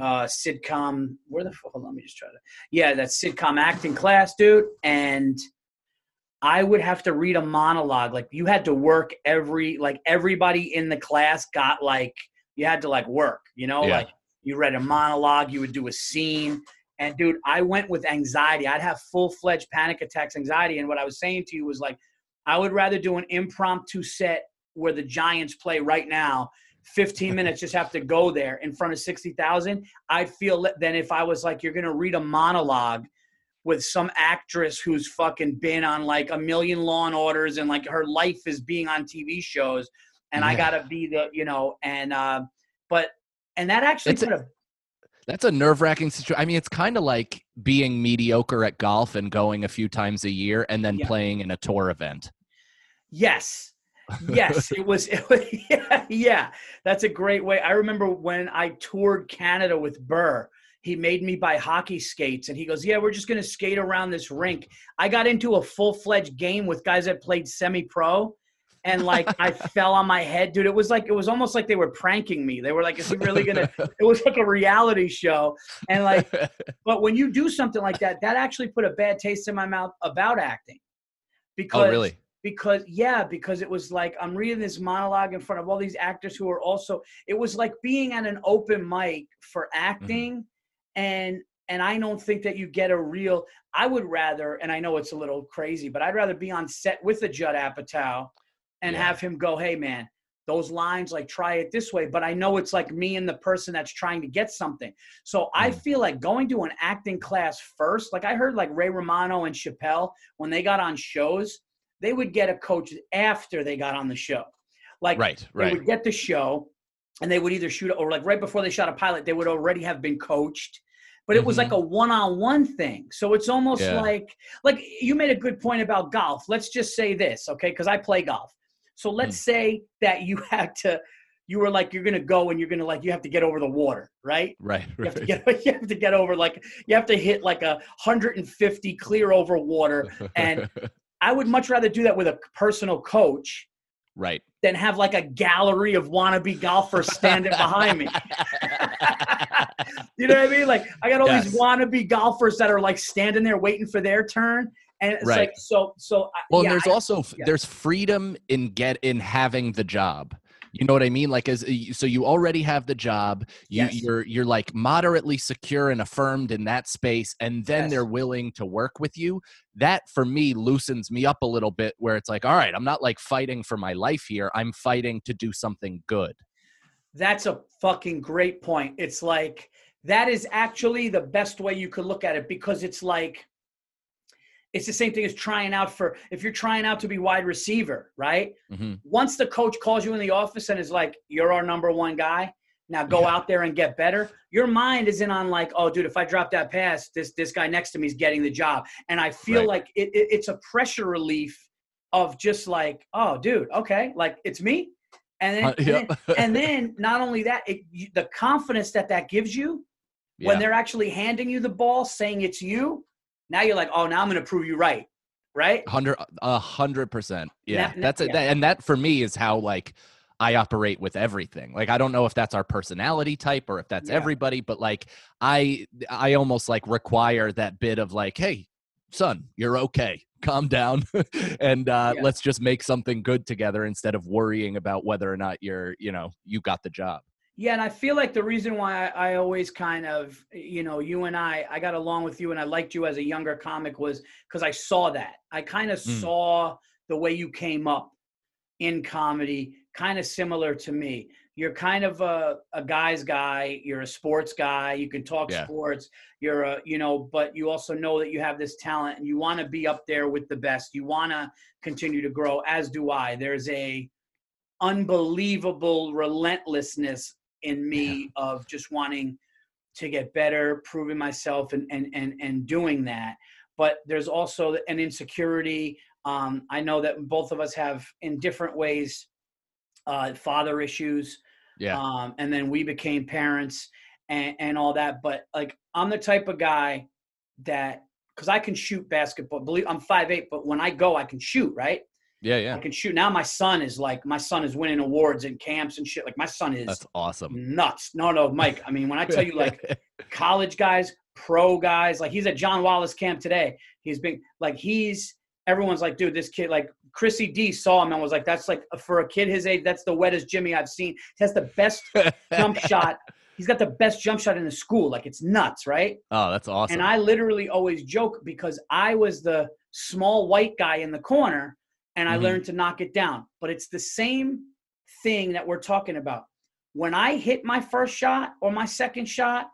uh, sitcom. Where the fuck? Let me just try to. Yeah, that sitcom acting class, dude. And I would have to read a monologue. Like, you had to work every, like, everybody in the class got like, you had to like work. You know, Yeah. like you read a monologue, you would do a scene. And dude, I went with anxiety. I'd have full fledged panic attacks, anxiety. And what I was saying to you was like, I would rather do an impromptu set where the Giants play right now. 15 minutes, just have to go there in front of 60,000. I'd feel than if I was like, you're going to read a monologue with some actress who's fucking been on like a million law and orders and like her life is being on TV shows. And I got to be the, you know, and, uh, but, and that actually a- put That's a nerve wracking situation. I mean, it's kind of like being mediocre at golf and going a few times a year and then Yeah. playing in a tour event. Yes. Yes, it was, it was yeah, yeah. That's a great way. I remember when I toured Canada with Burr, he made me buy hockey skates and he goes, "Yeah, we're just going to skate around this rink." I got into a full-fledged game with guys that played semi-pro and like I fell on my head, dude. It was like it was almost like they were pranking me. They were like, "Is he really going to It was like a reality show." And like but when you do something like that, that actually put a bad taste in my mouth about acting. Oh, because oh, really? Because yeah because it was like i'm reading this monologue in front of all these actors who are also it was like being at an open mic for acting and and i don't think that you get a real i would rather and i know it's a little crazy but i'd rather be on set with a judd apatow and Yeah. have him go hey man those lines like try it this way but i know it's like me and the person that's trying to get something so i Mm. feel like going to an acting class first like i heard like ray romano and chappelle when they got on shows they would get a coach after they got on the show. Like right, they right. would get the show and they would either shoot or like right before they shot a pilot, they would already have been coached. But it was Mhm. like a one-on-one thing. So it's almost Yeah. like like you made a good point about golf. Let's just say this, okay? Because I play golf. So let's Mm. say that you had to you were like you're gonna go and you're gonna like you have to get over the water, right? Right. You have to get you have to get over like you have to hit like a hundred and fifty clear over water. And I would much rather do that with a personal coach right. than have like a gallery of wannabe golfers standing behind me. You know what I mean? Like I got all these wannabe golfers that are like standing there waiting for their turn, and it's Right. like so so. Well, yeah, there's I- also yeah. there's freedom in get in having the job. You know what I mean? Like as uh, so you already have the job. You Yes. you're you're like moderately secure and affirmed in that space and then Yes. they're willing to work with you. That for me loosens me up a little bit where it's like, all right, I'm not like fighting for my life here. I'm fighting to do something good. That's a fucking great point. It's like that is actually the best way you could look at it because it's like it's the same thing as trying out for if you're trying out to be wide receiver, right? Mhm. Once the coach calls you in the office and is like, "You're our number one guy." Now go Yeah. out there and get better. Your mind isn't on like, oh, dude, if I drop that pass, this this guy next to me is getting the job. And I feel Right. like it, it, it's a pressure relief of just like, oh, dude, okay, like it's me. And then, Uh, and yep. then, and then not only that, it, you, the confidence that that gives you when they're actually handing you the ball, saying it's you. Now you're like, oh, now I'm going to prove you right, right? Hundred, a hundred percent. Yeah, that's it. yeah. That, and that for me is how like I operate with everything. Like I don't know if that's our personality type or if that's Yeah. everybody, but like I, I almost like require that bit of like, hey, son, you're okay. Calm down, and uh, Yeah. let's just make something good together instead of worrying about whether or not you're, you know, you got the job. Yeah, and I feel like the reason why I, I always kind of, you know, you and I, I got along with you and I liked you as a younger comic was because I saw that. I kind of Mm. saw the way you came up in comedy, kind of similar to me. You're kind of a, a guy's guy. You're a sports guy. You can talk Yeah. sports. You're a, you know, but you also know that you have this talent and you want to be up there with the best. You want to continue to grow, as do I. There's a unbelievable relentlessness in me of just wanting to get better, proving myself, and and and and doing that. But there's also an insecurity. Um, I know that both of us have, in different ways, uh, father issues. Yeah. Um, and then we became parents and, and all that. But like, I'm the type of guy that, because I can shoot basketball. Believe I'm 5'8", but when I go, I can shoot. Right. Yeah, yeah. I can shoot. Now my son is like my son is winning awards and camps and shit. Like my son is That's awesome. nuts. No, no, Mike. I mean, when I tell you like college guys, pro guys, like he's at John Wallace camp today. He's been like he's everyone's like, dude, this kid like Chrissy D saw him and was like, that's like for a kid his age, that's the wettest Jimmy I've seen. He has the best jump shot. He's got the best jump shot in the school. Like it's nuts, right? Oh, that's awesome. And I literally always joke because I was the small white guy in the corner and I Mhm. learned to knock it down. But it's the same thing that we're talking about. When I hit my first shot or my second shot,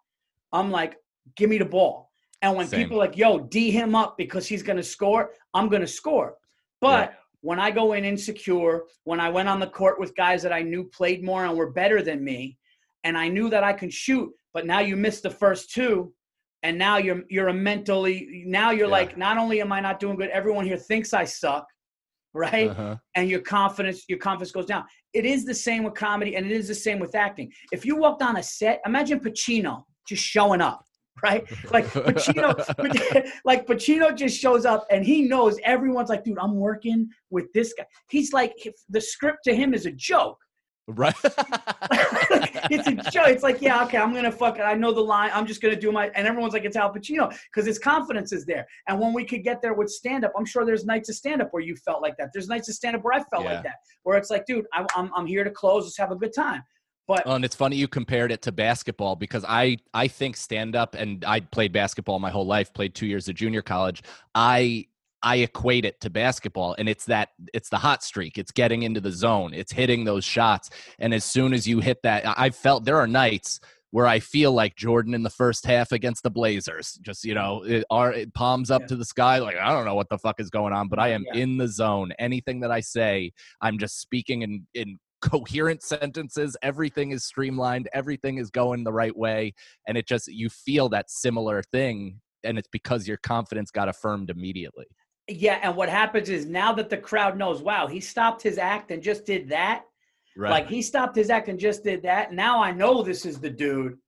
I'm like, give me the ball. And when Same. people are like, yo, D him up because he's going to score, I'm going to score. But when I go in insecure, when I went on the court with guys that I knew played more and were better than me, and I knew that I can shoot, but now you missed the first two, and now you're you're a mentally now you're Yeah. like, not only am I not doing good, everyone here thinks I suck, right? Uh-huh. And your confidence, your confidence goes down. It is the same with comedy, and it is the same with acting. If you walked on a set, imagine Pacino just showing up. Right, like Pacino, like Pacino just shows up and he knows everyone's like, dude, I'm working with this guy. He's like, the script to him is a joke. Right. it's a joke. It's like, yeah, okay, I'm gonna fuck it. I know the line. I'm just gonna do my. And everyone's like, it's Al Pacino because his confidence is there. And when we could get there with stand up, I'm sure there's nights of stand up where you felt like that. There's nights of stand up where I felt Yeah. like that, where it's like, dude, I, I'm I'm here to close. Let's have a good time. But and it's funny you compared it to basketball because I I think stand up and I played basketball my whole life, played 2 years of junior college. I I equate it to basketball and it's that it's the hot streak. It's getting into the zone. It's hitting those shots and as soon as you hit that I I've felt there are nights where I feel like Jordan in the first half against the Blazers. Just, you know, it, are it palms up Yeah. to the sky like I don't know what the fuck is going on, but I am Yeah. in the zone. Anything that I say, I'm just speaking in in coherent sentences everything is streamlined everything is going the right way and it just you feel that similar thing and it's because your confidence got affirmed immediately yeah, and what happens is now that the crowd knows, wow, he stopped his act and just did that. Right. Like he stopped his act and just did that. Now I know this is the dude.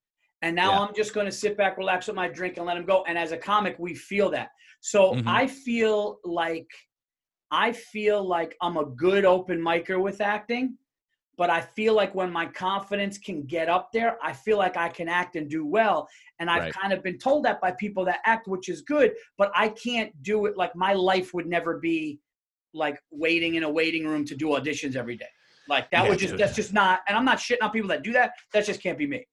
And now Yeah. I'm just going to sit back, relax with my drink, and let him go. And as a comic, we feel that. So Mhm. I feel like I feel like I'm a good open micer with acting, but I feel like when my confidence can get up there, I feel like I can act and do well. And I've Right. kind of been told that by people that act, which is good, but I can't do it. Like my life would never be like waiting in a waiting room to do auditions every day. Like that Yeah, would just dude. that's just not and I'm not shitting on people that do that. That just can't be me.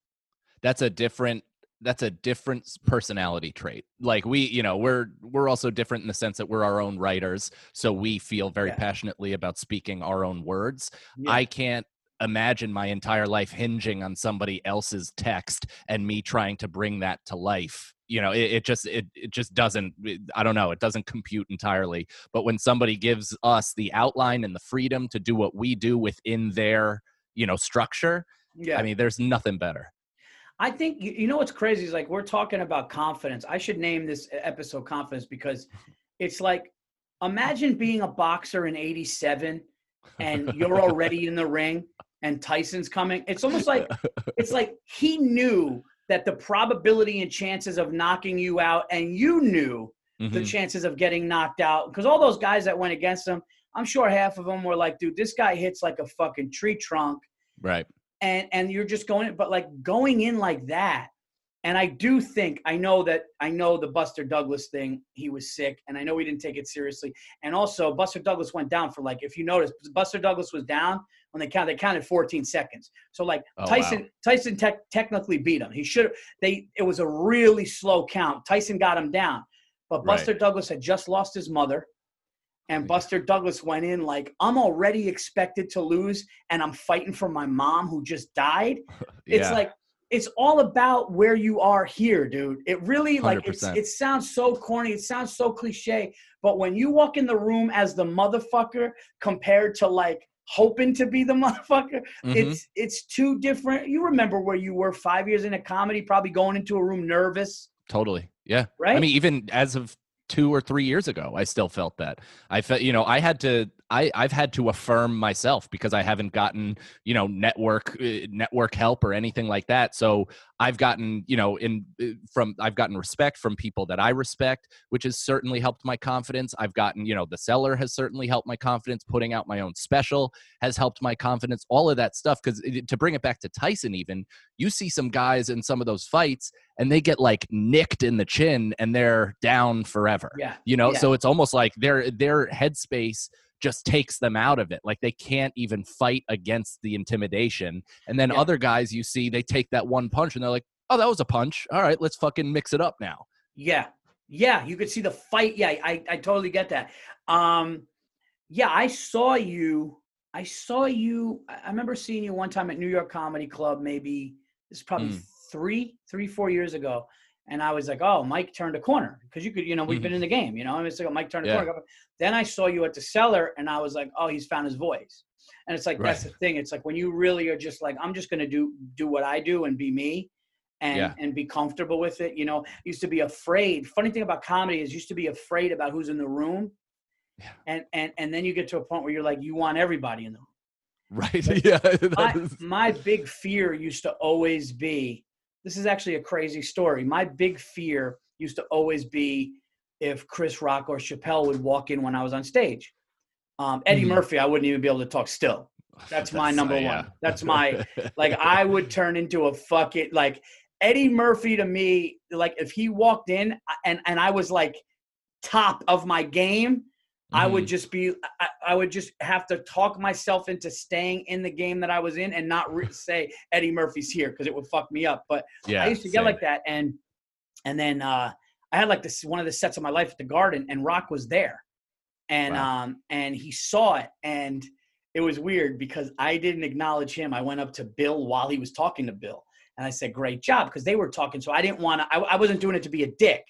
that's a different that's a different personality trait like we you know we're we're also different in the sense that we're our own writers so we feel very Yeah. passionately about speaking our own words Yeah. i can't imagine my entire life hinging on somebody else's text and me trying to bring that to life you know it, it just it, it just doesn't it- i don't know it doesn't compute entirely but when somebody gives us the outline and the freedom to do what we do within their you know structure Yeah. i mean there's nothing better I think you, know what's crazy is like we're talking about confidence. I should name this episode confidence because it's like imagine being a boxer in 87 and you're already in the ring and Tyson's coming. It's almost like it's like he knew that the probability and chances of knocking you out and you knew the Mhm. chances of getting knocked out because all those guys that went against him, I'm sure half of them were like, dude, this guy hits like a fucking tree trunk right and and you're just going but like going in like that and i do think i know that i know the buster douglas thing he was sick and i know he didn't take it seriously and also buster douglas went down for like if you notice buster douglas was down when they counted they counted 14 seconds. So like Oh, tyson tyson tech technically beat him. He should have they it was a really slow count. Tyson got him down. But Right. buster douglas had just lost his mother and Buster Douglas went in like I'm already expected to lose and I'm fighting for my mom who just died. It's yeah. like it's all about where you are here, dude. It really like it's, it sounds so corny, it sounds so cliche, but when you walk in the room as the motherfucker compared to like hoping to be the motherfucker, Mhm. it's it's two different. You remember where you were 5 years in a comedy probably going into a room nervous, totally yeah right? i mean even as of two or three years ago i still felt that. I felt you know i had to i i've had to affirm myself because i haven't gotten you know network uh, network help or anything like that. So i've gotten you know in uh, from i've gotten respect from people that i respect which has certainly helped my confidence. I've gotten you know the cellar has certainly helped my confidence. Putting out my own special has helped my confidence. All of that stuff because to bring it back to tyson even you see some guys in some of those fights and they get like nicked in the chin and they're down forever yeah. you know? Yeah. so it's almost like their their headspace just takes them out of it like they can't even fight against the intimidation and then Yeah. other guys you see they take that one punch and they're like oh that was a punch all right let's fucking mix it up now Yeah. Yeah. You could see the fight. Yeah. I, I totally get that. Um, yeah. I saw you. I saw you. I remember seeing you one time at New York Comedy Club, maybe this is probably Mm. three, three, four years ago. And I was like, oh, Mike turned a corner because you could, you know, we've been in the game, you know, and it's like, oh, Mike turned a Mm-hmm. Yeah. corner. Then I saw you at the cellar and I was like, oh, he's found his voice. And it's like, that's the thing. It's like when you really are just like, I'm just going to do, do what I do and be me and Yeah. and be comfortable with it. You know, used to be afraid. Funny thing about comedy is used to be afraid about who's in the room. Yeah. And and and then you get to a point where you're like, you want everybody in the room. right But yeah My my big fear used to always be. This is actually a crazy story. My big fear used to always be if Chris Rock or Chappelle would walk in when I was on stage. Um, Eddie Mhm. Murphy, I wouldn't even be able to talk still. That's my number uh, one. That's my- Like I would turn into a fucking like Eddie Murphy to me. Like if he walked in and and I was like top of my game, I would Mhm. just be I, I would just have to talk myself into staying in the game that I was in and not re- say Eddie Murphy's here because it would fuck me up. But yeah I used to get same. like that and and then uh I had like this one of the sets of my life at the garden and Rock was there. And Wow. um and he saw it and it was weird because I didn't acknowledge him. I went up to Bill while he was talking to Bill and I said, "Great job," because they were talking. So I didn't want to. I, I wasn't doing it to be a dick,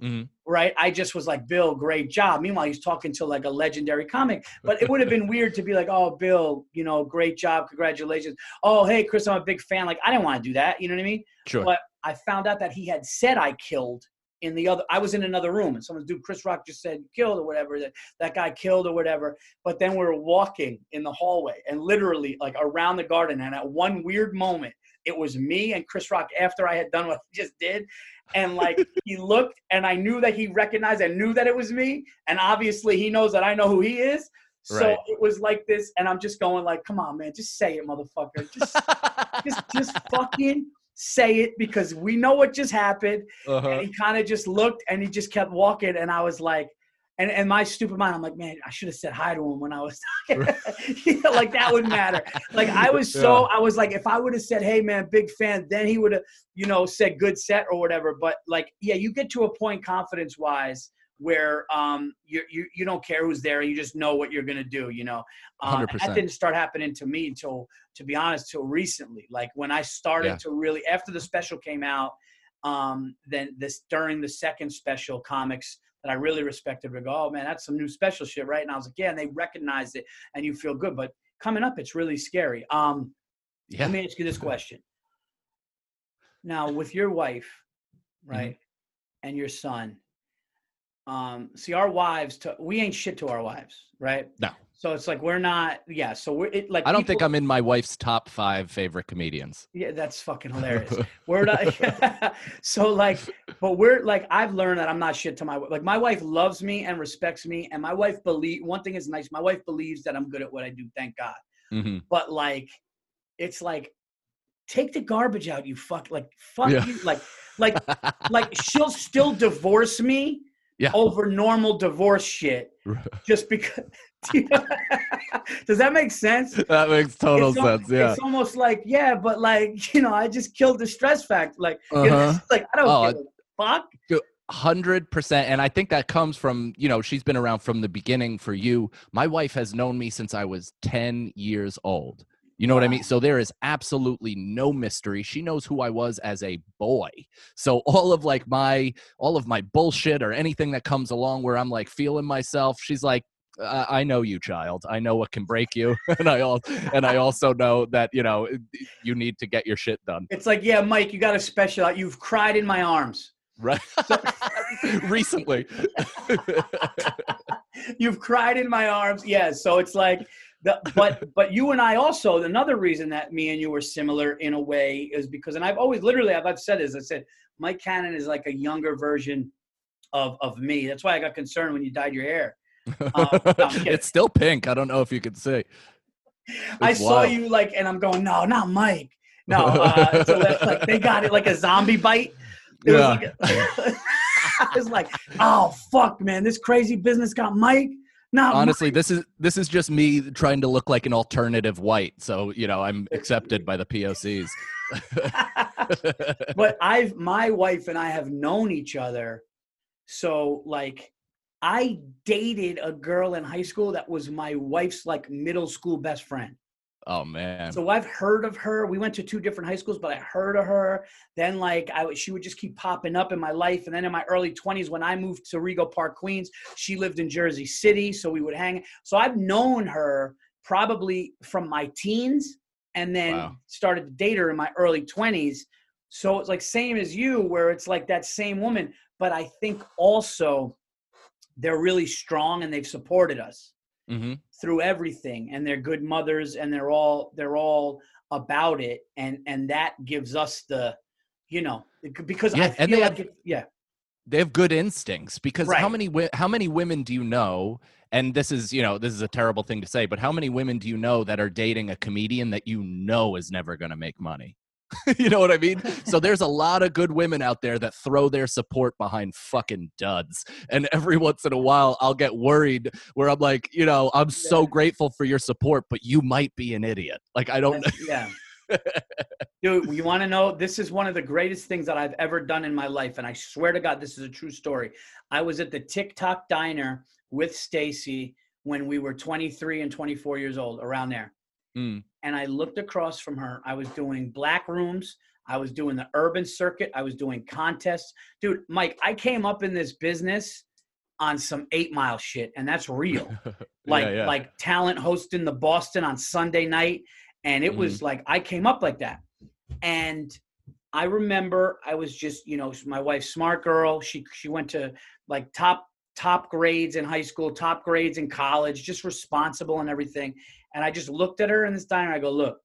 Mhm. right? I just was like, "Bill, great job." Meanwhile, he's talking to like a legendary comic. But it would have been weird to be like, "Oh, Bill, you know, great job, congratulations." Oh, hey, Chris, I'm a big fan. Like, I didn't want to do that. You know what I mean? sure But I found out that he had said I killed in the other. I was in another room, and someone, dude, Chris Rock just said killed or whatever. That that guy killed or whatever. But then we were walking in the hallway, and literally like around the garden, and at one weird moment, it was me and Chris Rock after I had done what I just did. And like he looked and I knew that he recognized, I knew that it was me. And obviously he knows that I know who he is. So Right. it was like this, and I'm just going like, come on, man, just say it, motherfucker. Just just just fucking say it because we know what just happened. Uh-huh. And he kind of just looked and he just kept walking. And I was like, and, and my stupid mind, I'm like, man, I should have said hi to him when I was talking. You know, like that would matter. Like I was so, I was like, if I would have said, hey man, big fan, then he would have, you know, said good set or whatever. But like, yeah, you get to a point confidence wise where um you you you don't care who's there, and you just know what you're gonna do, you know. Um, 100%. that didn't start happening to me until, to be honest, till recently. Like when I started Yeah. to really after the special came out, um, then this during the second special comics that I really respected would go, oh man, that's some new special shit, right? And I was like, yeah, and they recognized it and you feel good. But coming up, it's really scary. Um, Yeah. Let me ask you this question. Now, with your wife, Mm-hmm. right, and your son, um, see, our wives, to, we ain't shit to our wives, right? No. So it's like we're not, yeah. So we're it, like I don't think I'm in my wife's top five favorite comedians. Yeah, that's fucking hilarious. We're not. so like, but we're like, I've learned that I'm not shit to my. Like my wife loves me and respects me, and my wife believe one thing is nice. My wife believes that I'm good at what I do. Thank God. hmm But like, it's like, take the garbage out. You fuck. Like fuck Yeah. you. Like like like she'll still divorce me Yeah. over normal divorce shit just because. Does that make sense? that makes total it's sense. Yeah. It's almost like, yeah, but like, you know, I just killed the stress factor. Like, Uh-huh. it's like I don't Oh, give a fuck. hundred percent and i think that comes from you know she's been around from the beginning for you my wife has known me since i was 10 years old you know what i mean so there is absolutely no mystery she knows who i was as a boy so all of like my all of my bullshit or anything that comes along where i'm like feeling myself she's like I know you, child. I know what can break you, and I all, and I also know that you know you need to get your shit done, It's like, yeah, Mike, you got a special out. You've cried in my arms. right? Recently, You've cried in my arms. Yeah. So it's like, the, but but you and I also another reason that me and you were similar in a way is because and I've always literally I've, I've said this I said Mike Cannon is like a younger version of of me. That's why I got concerned when you dyed your hair. Um, it's still pink. I don't know if you can see. I saw wild. you like, and I'm going, no, not Mike. No, uh, so that's like they got it like a zombie bite. It was Yeah. like a- I was like, oh fuck, man, this crazy business got Mike. Not Honestly, this is this is just me trying to look like an alternative white. So you know, I'm accepted by the POCs. But I've my wife and I have known each other, so like. I dated a girl in high school that was my wife's like middle school best friend. oh man. So I've heard of her. We went to two different high schools, but I heard of her. Then like I, would- she would just keep popping up in my life. And then in my early twenties, when I moved to Rego Park, Queens, she lived in Jersey City, so we would hang. So I've known her probably from my teens, and then Wow. started to date her in my early twenties. So it's like same as you, where it's like that same woman. But I think also they're really strong and they've supported us hmm through everything and they're good mothers and they're all they're all about it and and that gives us the you know because Yeah, I and feel they like have- it, yeah They have good instincts because how many how many women do you know? And this is you know this is a terrible thing to say, but how many women do you know that are dating a comedian that you know is never going to make money? you know what I mean? So there's a lot of good women out there that throw their support behind fucking duds. And every once in a while, I'll get worried where I'm like, you know, I'm so grateful for your support, but you might be an idiot. Like I don't. Yeah dude you want to know this is one of the greatest things that i've ever done in my life and i swear to god this is a true story i was at the tick tock diner with stacy when we were 23 and 24 years old around there Mm. And I looked across from her. I was doing black rooms. I was doing the urban circuit. I was doing contests. Dude, Mike, I came up in this business on some eight mile shit, and that's real. Like yeah, yeah. like talent hosting the Boston on Sunday night. And it Mm-hmm. was like I came up like that. And I remember I was just, you know, my wife's smart girl. She she went to like top top grades in high school, top grades in college, just responsible and everything. And I just looked at her in this diner. I go, look,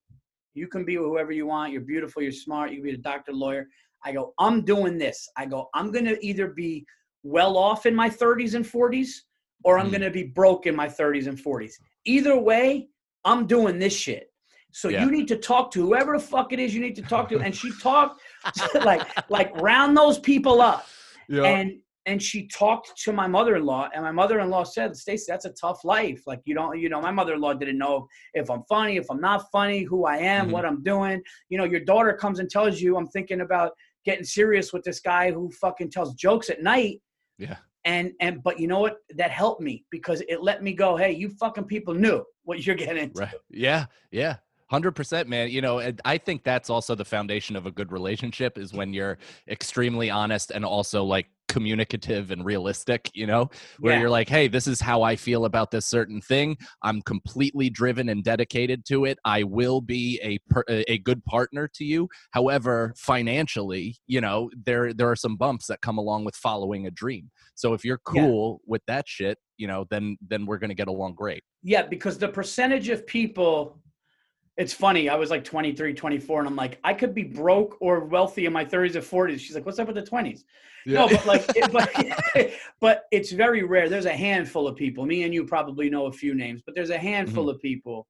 you can be whoever you want. You're beautiful. You're smart. You can be a doctor, lawyer. I go, I'm doing this. I go, I'm gonna either be well off in my 30s and 40s, or I'm mm. gonna be broke in my 30s and 40s. Either way, I'm doing this shit. So yeah. you need to talk to whoever the fuck it is you need to talk to. And she talked like like round those people up. Yeah. And and she talked to my mother-in-law and my mother-in-law said stacy that's a tough life. Like you don't you know my mother-in-law didn't know if i'm funny if i'm not funny who i am mm-hmm. what i'm doing. You know your daughter comes and tells you i'm thinking about getting serious with this guy who fucking tells jokes at night. Yeah. And and but you know what? That helped me because it let me go hey you fucking people knew what you're getting into. Right. Yeah yeah Hundred percent, man. You know, I think that's also the foundation of a good relationship is when you're extremely honest and also like communicative and realistic. You know, where yeah. you're like, "Hey, this is how I feel about this certain thing. I'm completely driven and dedicated to it. I will be a per- a good partner to you. However, financially, you know, there there are some bumps that come along with following a dream. So if you're cool yeah. with that shit, you know, then then we're gonna get along great. Yeah, because the percentage of people it's funny. I was like 23, 24, and I'm like, I could be broke or wealthy in my 30s or 40s. She's like, what's up with the 20s? Yeah. No, but like, it, but, but it's very rare. There's a handful of people. Me and you probably know a few names, but there's a handful mm-hmm. of people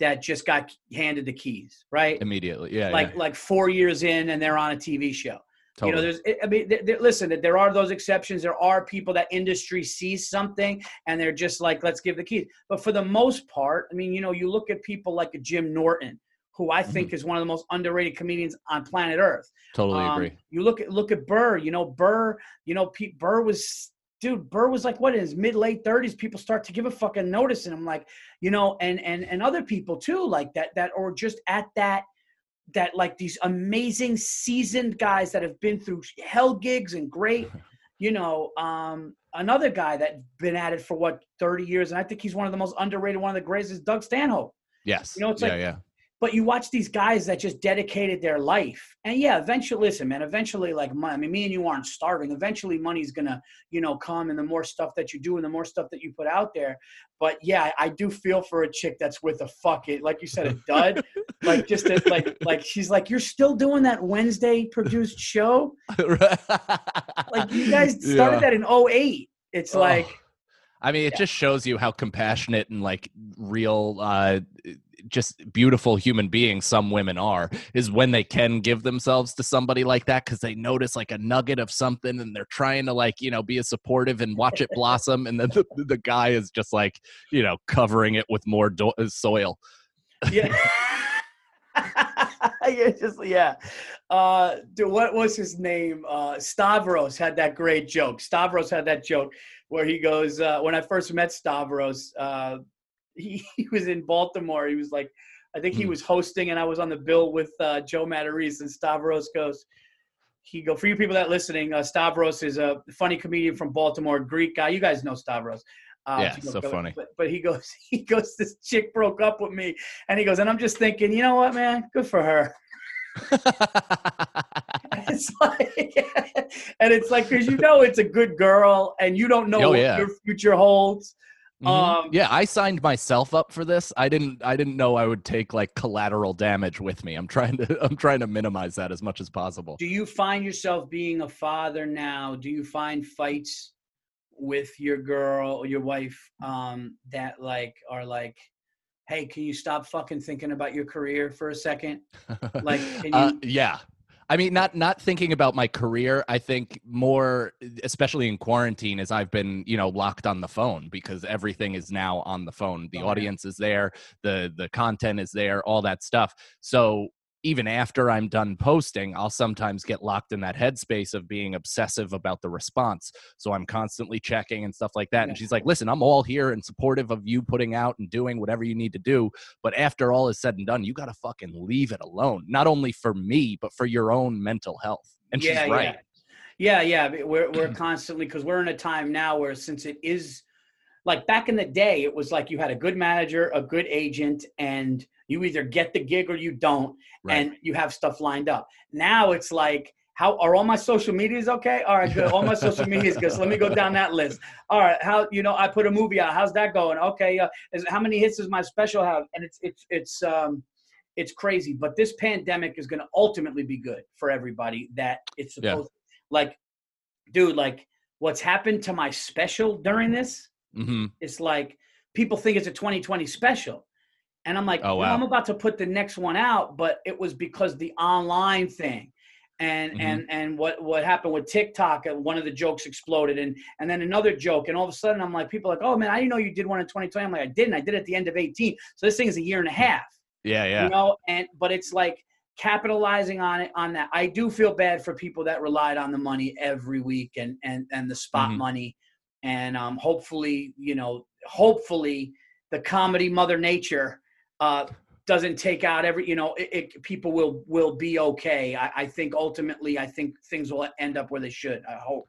that just got handed the keys, right? Immediately, yeah. Like yeah. like four years in, and they're on a TV show. Totally. You know, there's. I mean, listen. There are those exceptions. There are people that industry sees something and they're just like, let's give the keys. But for the most part, I mean, you know, you look at people like a Jim Norton, who I think mm-hmm. is one of the most underrated comedians on planet Earth. Totally um, agree. You look at look at Burr. You know, Burr. You know, Pete Burr was dude, Burr was like what in his mid late thirties. People start to give a fucking notice, and I'm like, you know, and and and other people too, like that that or just at that that like these amazing seasoned guys that have been through hell gigs and great you know um another guy that's been at it for what 30 years and i think he's one of the most underrated one of the greatest is doug stanhope. Yes. You know it's like yeah, yeah but you watch these guys that just dedicated their life and yeah eventually listen man eventually like money, i mean me and you aren't starving eventually money's gonna you know come and the more stuff that you do and the more stuff that you put out there but yeah i do feel for a chick that's with a fuck it like you said a dud like just a, like like she's like you're still doing that wednesday produced show like you guys started yeah. that in 08 it's oh. like I mean, it yeah. just shows you how compassionate and like real uh, just beautiful human beings some women are is when they can give themselves to somebody like that because they notice like a nugget of something and they're trying to like you know be a supportive and watch it blossom and then the, the guy is just like you know covering it with more do- uh, soil yeah yeah, just yeah. Uh, dude, what was his name? Uh, Stavros had that great joke. Stavros had that joke where he goes, uh, "When I first met Stavros, uh, he, he was in Baltimore. He was like, I think he hmm. was hosting, and I was on the bill with uh, Joe Matarese and Stavros goes. He go for you people that listening. Uh, Stavros is a funny comedian from Baltimore, Greek guy. You guys know Stavros. Um, yeah, so go, funny. But, but, he goes, he goes. This chick broke up with me, and he goes, and I'm just thinking, you know what, man, good for her. it's like, and it's like because you know it's a good girl, and you don't know oh, what yeah. your future holds. Mm-hmm. Um, yeah, I signed myself up for this. I didn't. I didn't know I would take like collateral damage with me. I'm trying to. I'm trying to minimize that as much as possible. Do you find yourself being a father now? Do you find fights with your girl or your wife um, that like are like, hey, can you stop fucking thinking about your career for a second? Like, uh, you- uh, yeah, I mean, not not thinking about my career. I think more, especially in quarantine, as I've been, you know, locked on the phone because everything is now on the phone. The oh, audience yeah. is there, the the content is there, all that stuff. So even after I'm done posting, I'll sometimes get locked in that headspace of being obsessive about the response. So I'm constantly checking and stuff like that. And she's like, listen, I'm all here and supportive of you putting out and doing whatever you need to do. But after all is said and done, you got to fucking leave it alone, not only for me, but for your own mental health. And yeah, she's right. Yeah, yeah. yeah. We're, we're constantly, because we're in a time now where since it is like back in the day, it was like you had a good manager, a good agent, and you either get the gig or you don't, Right. and you have stuff lined up. Now it's like, how are all my social medias okay? All right, good. All my social medias good. So let me go down that list. All right, how you know I put a movie out? How's that going? Okay, uh, is, how many hits does my special have? And it's it's it's um it's crazy. But this pandemic is going to ultimately be good for everybody. That it's supposed Yeah. like, dude, like what's happened to my special during this? Hmm it's like people think it's a 2020 special. And i'm like Oh, "No, wow. i'm about to put the next one out but it was because the online thing. And Mhm. and and what what happened with tiktok and one of the jokes exploded and and then another joke and all of a sudden i'm like people are like oh man i didn't know you did one in 2020 i'm like i didn't. I did it at the end of 18 so this thing is a year and a half. Yeah, yeah. you know and but it's like capitalizing on it on that. I do feel bad for people that relied on the money every week and and and the spot Mhm. money and um hopefully you know hopefully the comedy mother nature uh doesn't take out every you know it, it people will will be okay I, I think ultimately i think things will end up where they should i hope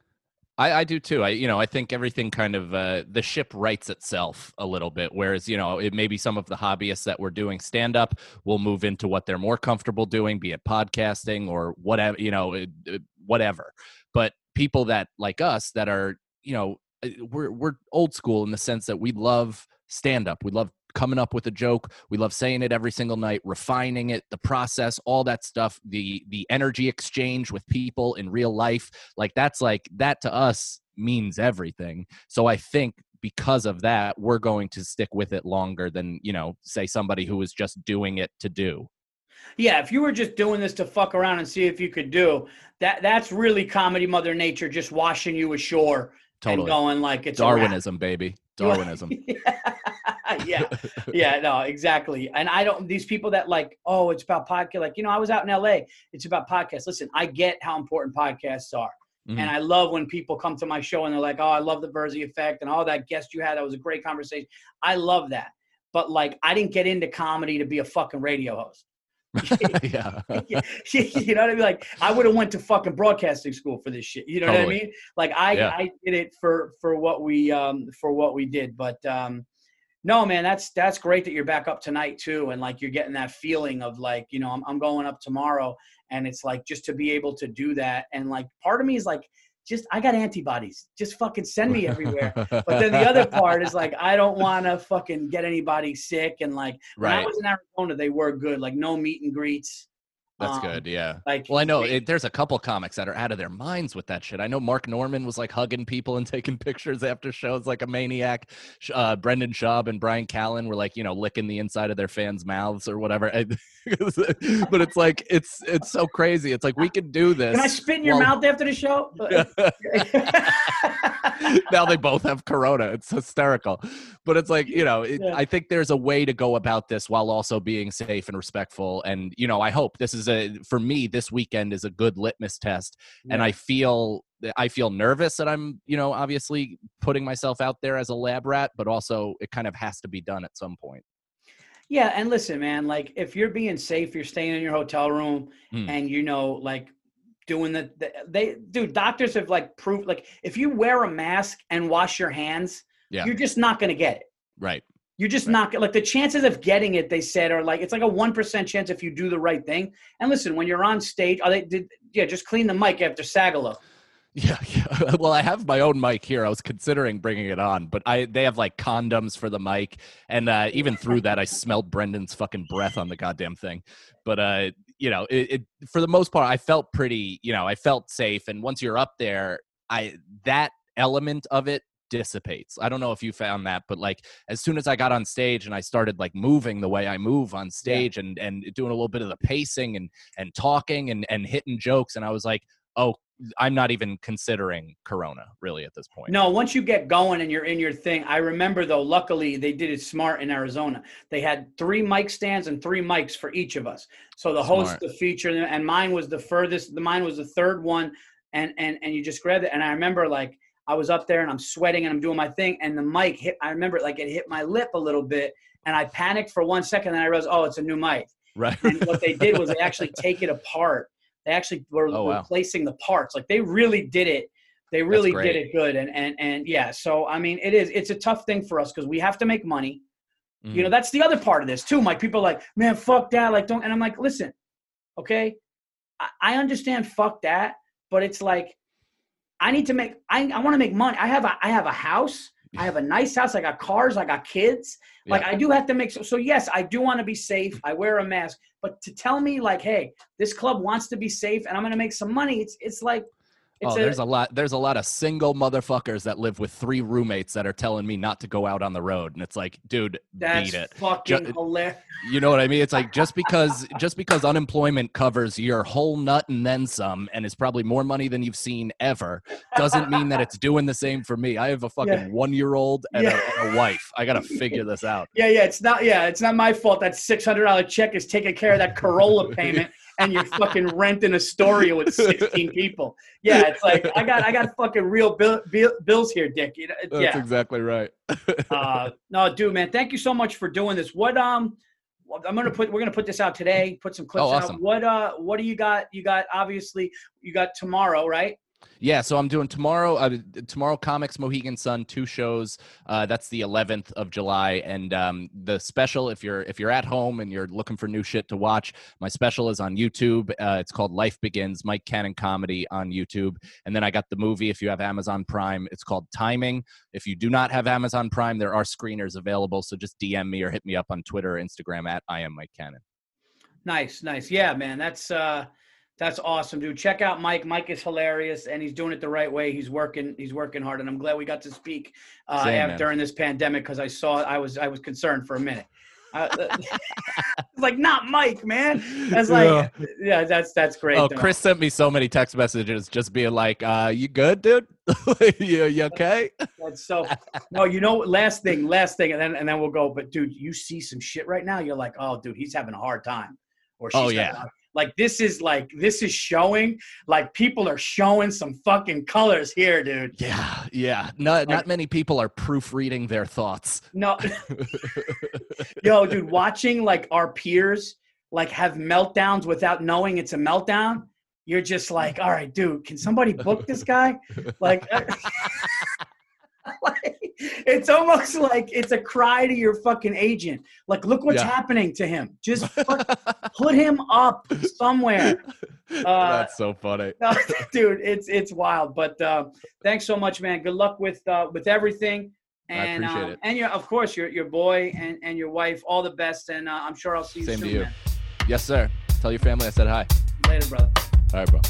I, I do too. I you know I think everything kind of uh, the ship rights itself a little bit. Whereas you know it maybe some of the hobbyists that were doing stand up will move into what they're more comfortable doing, be it podcasting or whatever you know whatever. But people that like us that are you know we're we're old school in the sense that we love stand up. We love coming up with a joke. We love saying it every single night, refining it, the process, all that stuff, the the energy exchange with people in real life. Like that's like that to us means everything. So I think because of that, we're going to stick with it longer than, you know, say somebody who is just doing it to do. yeah if you were just doing this to fuck around and see if you could do that that's really comedy mother nature just washing you ashore and going like it's. Darwinism, baby. Darwinism. yeah, yeah, no, exactly. And I don't. These people that like, oh, it's about podcast. Like, you know, I was out in L.A. It's about podcasts. Listen, I get how important podcasts are, Mhm. and I love when people come to my show and they're like, oh, I love the Virzi effect and all that guest you had. That was a great conversation. I love that. But like, I didn't get into comedy to be a fucking radio host. yeah. You know what I mean? Like I would have went to fucking broadcasting school for this shit. You know what I mean? Like I Yeah. I did it for for what we um for what we did. But um no man, that's that's great that you're back up tonight too, and like you're getting that feeling of like you know I'm I'm going up tomorrow, and it's like just to be able to do that, and like part of me is like just I got antibodies, just fucking send me everywhere. But then the other part is like I don't want to fucking get anybody sick, and like when I was in Arizona, they were good, like no meet and greets. That's um, good. Yeah. Like Well, I know it, there's a couple comics that are out of their minds with that shit. I know Mark Normand was like hugging people and taking pictures after shows like a maniac. Uh, Brendan Schaub and Brian Callen were like, you know, licking the inside of their fans' mouths or whatever. But it's like it's it's so crazy. It's like we could do this. Can I spit in your while- mouth after the show? now they both have corona. It's hysterical. But it's like, you know, it, Yeah. I think there's a way to go about this while also being safe and respectful. And, you know, I hope this is a, for me, this weekend is a good litmus test. And I feel, I feel nervous that I'm, you know, obviously putting myself out there as a lab rat, but also it kind of has to be done at some point. yeah, and listen, man, like if you're being safe, you're staying in your hotel room, Hmm. and you know, like doing the, the they do doctors have like proved like if you wear a mask and wash your hands, Yeah. you're just not gonna get it. Right. You're just Right. not like the chances of getting it. They said are like it's like a one percent chance if you do the right thing. And listen, when you're on stage, are they did yeah, just clean the mic after Sagalo. Yeah, yeah. Well, I have my own mic here. I was considering bringing it on, but I they have like condoms for the mic, and uh, even through that, I smelled Brendan's fucking breath on the goddamn thing. But uh, you know, it, it for the most part, I felt pretty. You know, I felt safe, and once you're up there, I that element of it dissipates. I don't know if you found that, but like as soon as I got on stage and I started like moving the way I move on stage and and doing a little bit of the pacing and and talking and and hitting jokes, and I was like, oh, I'm not even considering Corona really at this point. No, once you get going and you're in your thing, I remember though, luckily they did it smart in Arizona. They had three mic stands and three mics for each of us. So the host, the feature, and mine was the furthest, the mine was the third one. And and and you just grabbed it. And I remember like I was up there and I'm sweating and I'm doing my thing, and the mic hit I remember like it hit my lip a little bit, and I panicked for one second, and I realized, oh, it's a new mic. Right. And what they did was they actually take it apart. They actually were Oh, wow. replacing the parts. Like they really did it. They really did it good, and and and yeah. So I mean, it is. It's a tough thing for us because we have to make money. You know, Mhm. that's the other part of this too. Mike, people are like, man, fuck that. Like, don't. And I'm like, listen, okay, I, I understand, fuck that, but it's like, I need to make. I I want to make money. I have a I have a house. I have a nice house. I got cars. I got kids. Like Yeah. I do have to make so, so yes, I do want to be safe. I wear a mask, but to tell me like, hey, this club wants to be safe and I'm going to make some money, it's it's like oh, there's a lot. There's a lot of single motherfuckers that live with three roommates that are telling me not to go out on the road, and it's like, dude, that's beat it. fucking Ju- hilarious. You know what I mean? It's like just because just because unemployment covers your whole nut and then some, and is probably more money than you've seen ever, doesn't mean that it's doing the same for me. I have a fucking Yeah. one year old and, Yeah. a, and a wife. I gotta figure this out. Yeah, yeah, it's not yeah, it's not my fault that six hundred dollar check is taking care of that Corolla payment and you're fucking renting a Astoria with sixteen people. Yeah, it's like I got I got fucking real bill, bill, bills here, Dick. You know, That's yeah. exactly right. uh, no, dude, man, thank you so much for doing this. What um, I'm gonna put we're gonna put this out today. Put some clips Oh, awesome. out. What uh, what do you got? You got obviously you got tomorrow, right? Yeah, so I'm doing tomorrow. Uh, tomorrow, Comix Mohegan Sun, two shows. Uh, that's the 11th of July, and um, the special. If you're if you're at home and you're looking for new shit to watch, my special is on YouTube. Uh, it's called Life Begins, Mike Cannon comedy on YouTube. And then I got the movie. If you have Amazon Prime, it's called Timing. If you do not have Amazon Prime, there are screeners available. So just DM me or hit me up on Twitter or Instagram at I am Mike Cannon. Nice, nice. Yeah, man, that's uh, that's awesome, dude. Check out Mike. Mike is hilarious, and he's doing it the right way. He's working. He's working hard, and I'm glad we got to speak uh, Same, af- during this pandemic because I saw I was I was concerned for a minute. Uh, like not Mike, man. That's like yeah, that's that's great. Oh, though. Chris sent me so many text messages just being like, uh, you good, dude? you, you okay? That's so. No, you know, last thing, last thing, and then and then we'll go. But dude, you see some shit right now. You're like, oh, dude, he's having a hard time, or she's Oh, having yeah. a hard- Like this is like this is showing. Like people are showing some fucking colors here, dude. Yeah, yeah. Not not many people are proofreading their thoughts. No, yo, dude, watching like our peers like have meltdowns without knowing it's a meltdown. You're just like, all right, dude, can somebody book this guy? Like, like, it's almost like it's a cry to your fucking agent. Like, look what's Yeah. happening to him. Just put, put him up somewhere. Uh, That's so funny. Dude, it's it's wild. But uh, thanks so much, man. Good luck with uh, with everything. I And appreciate um, it. and your of course your your boy and, and your wife. All the best, and uh, I'm sure I'll see you Same to you. man. Yes, sir. Tell your family I said hi. Later, brother. All right, bro.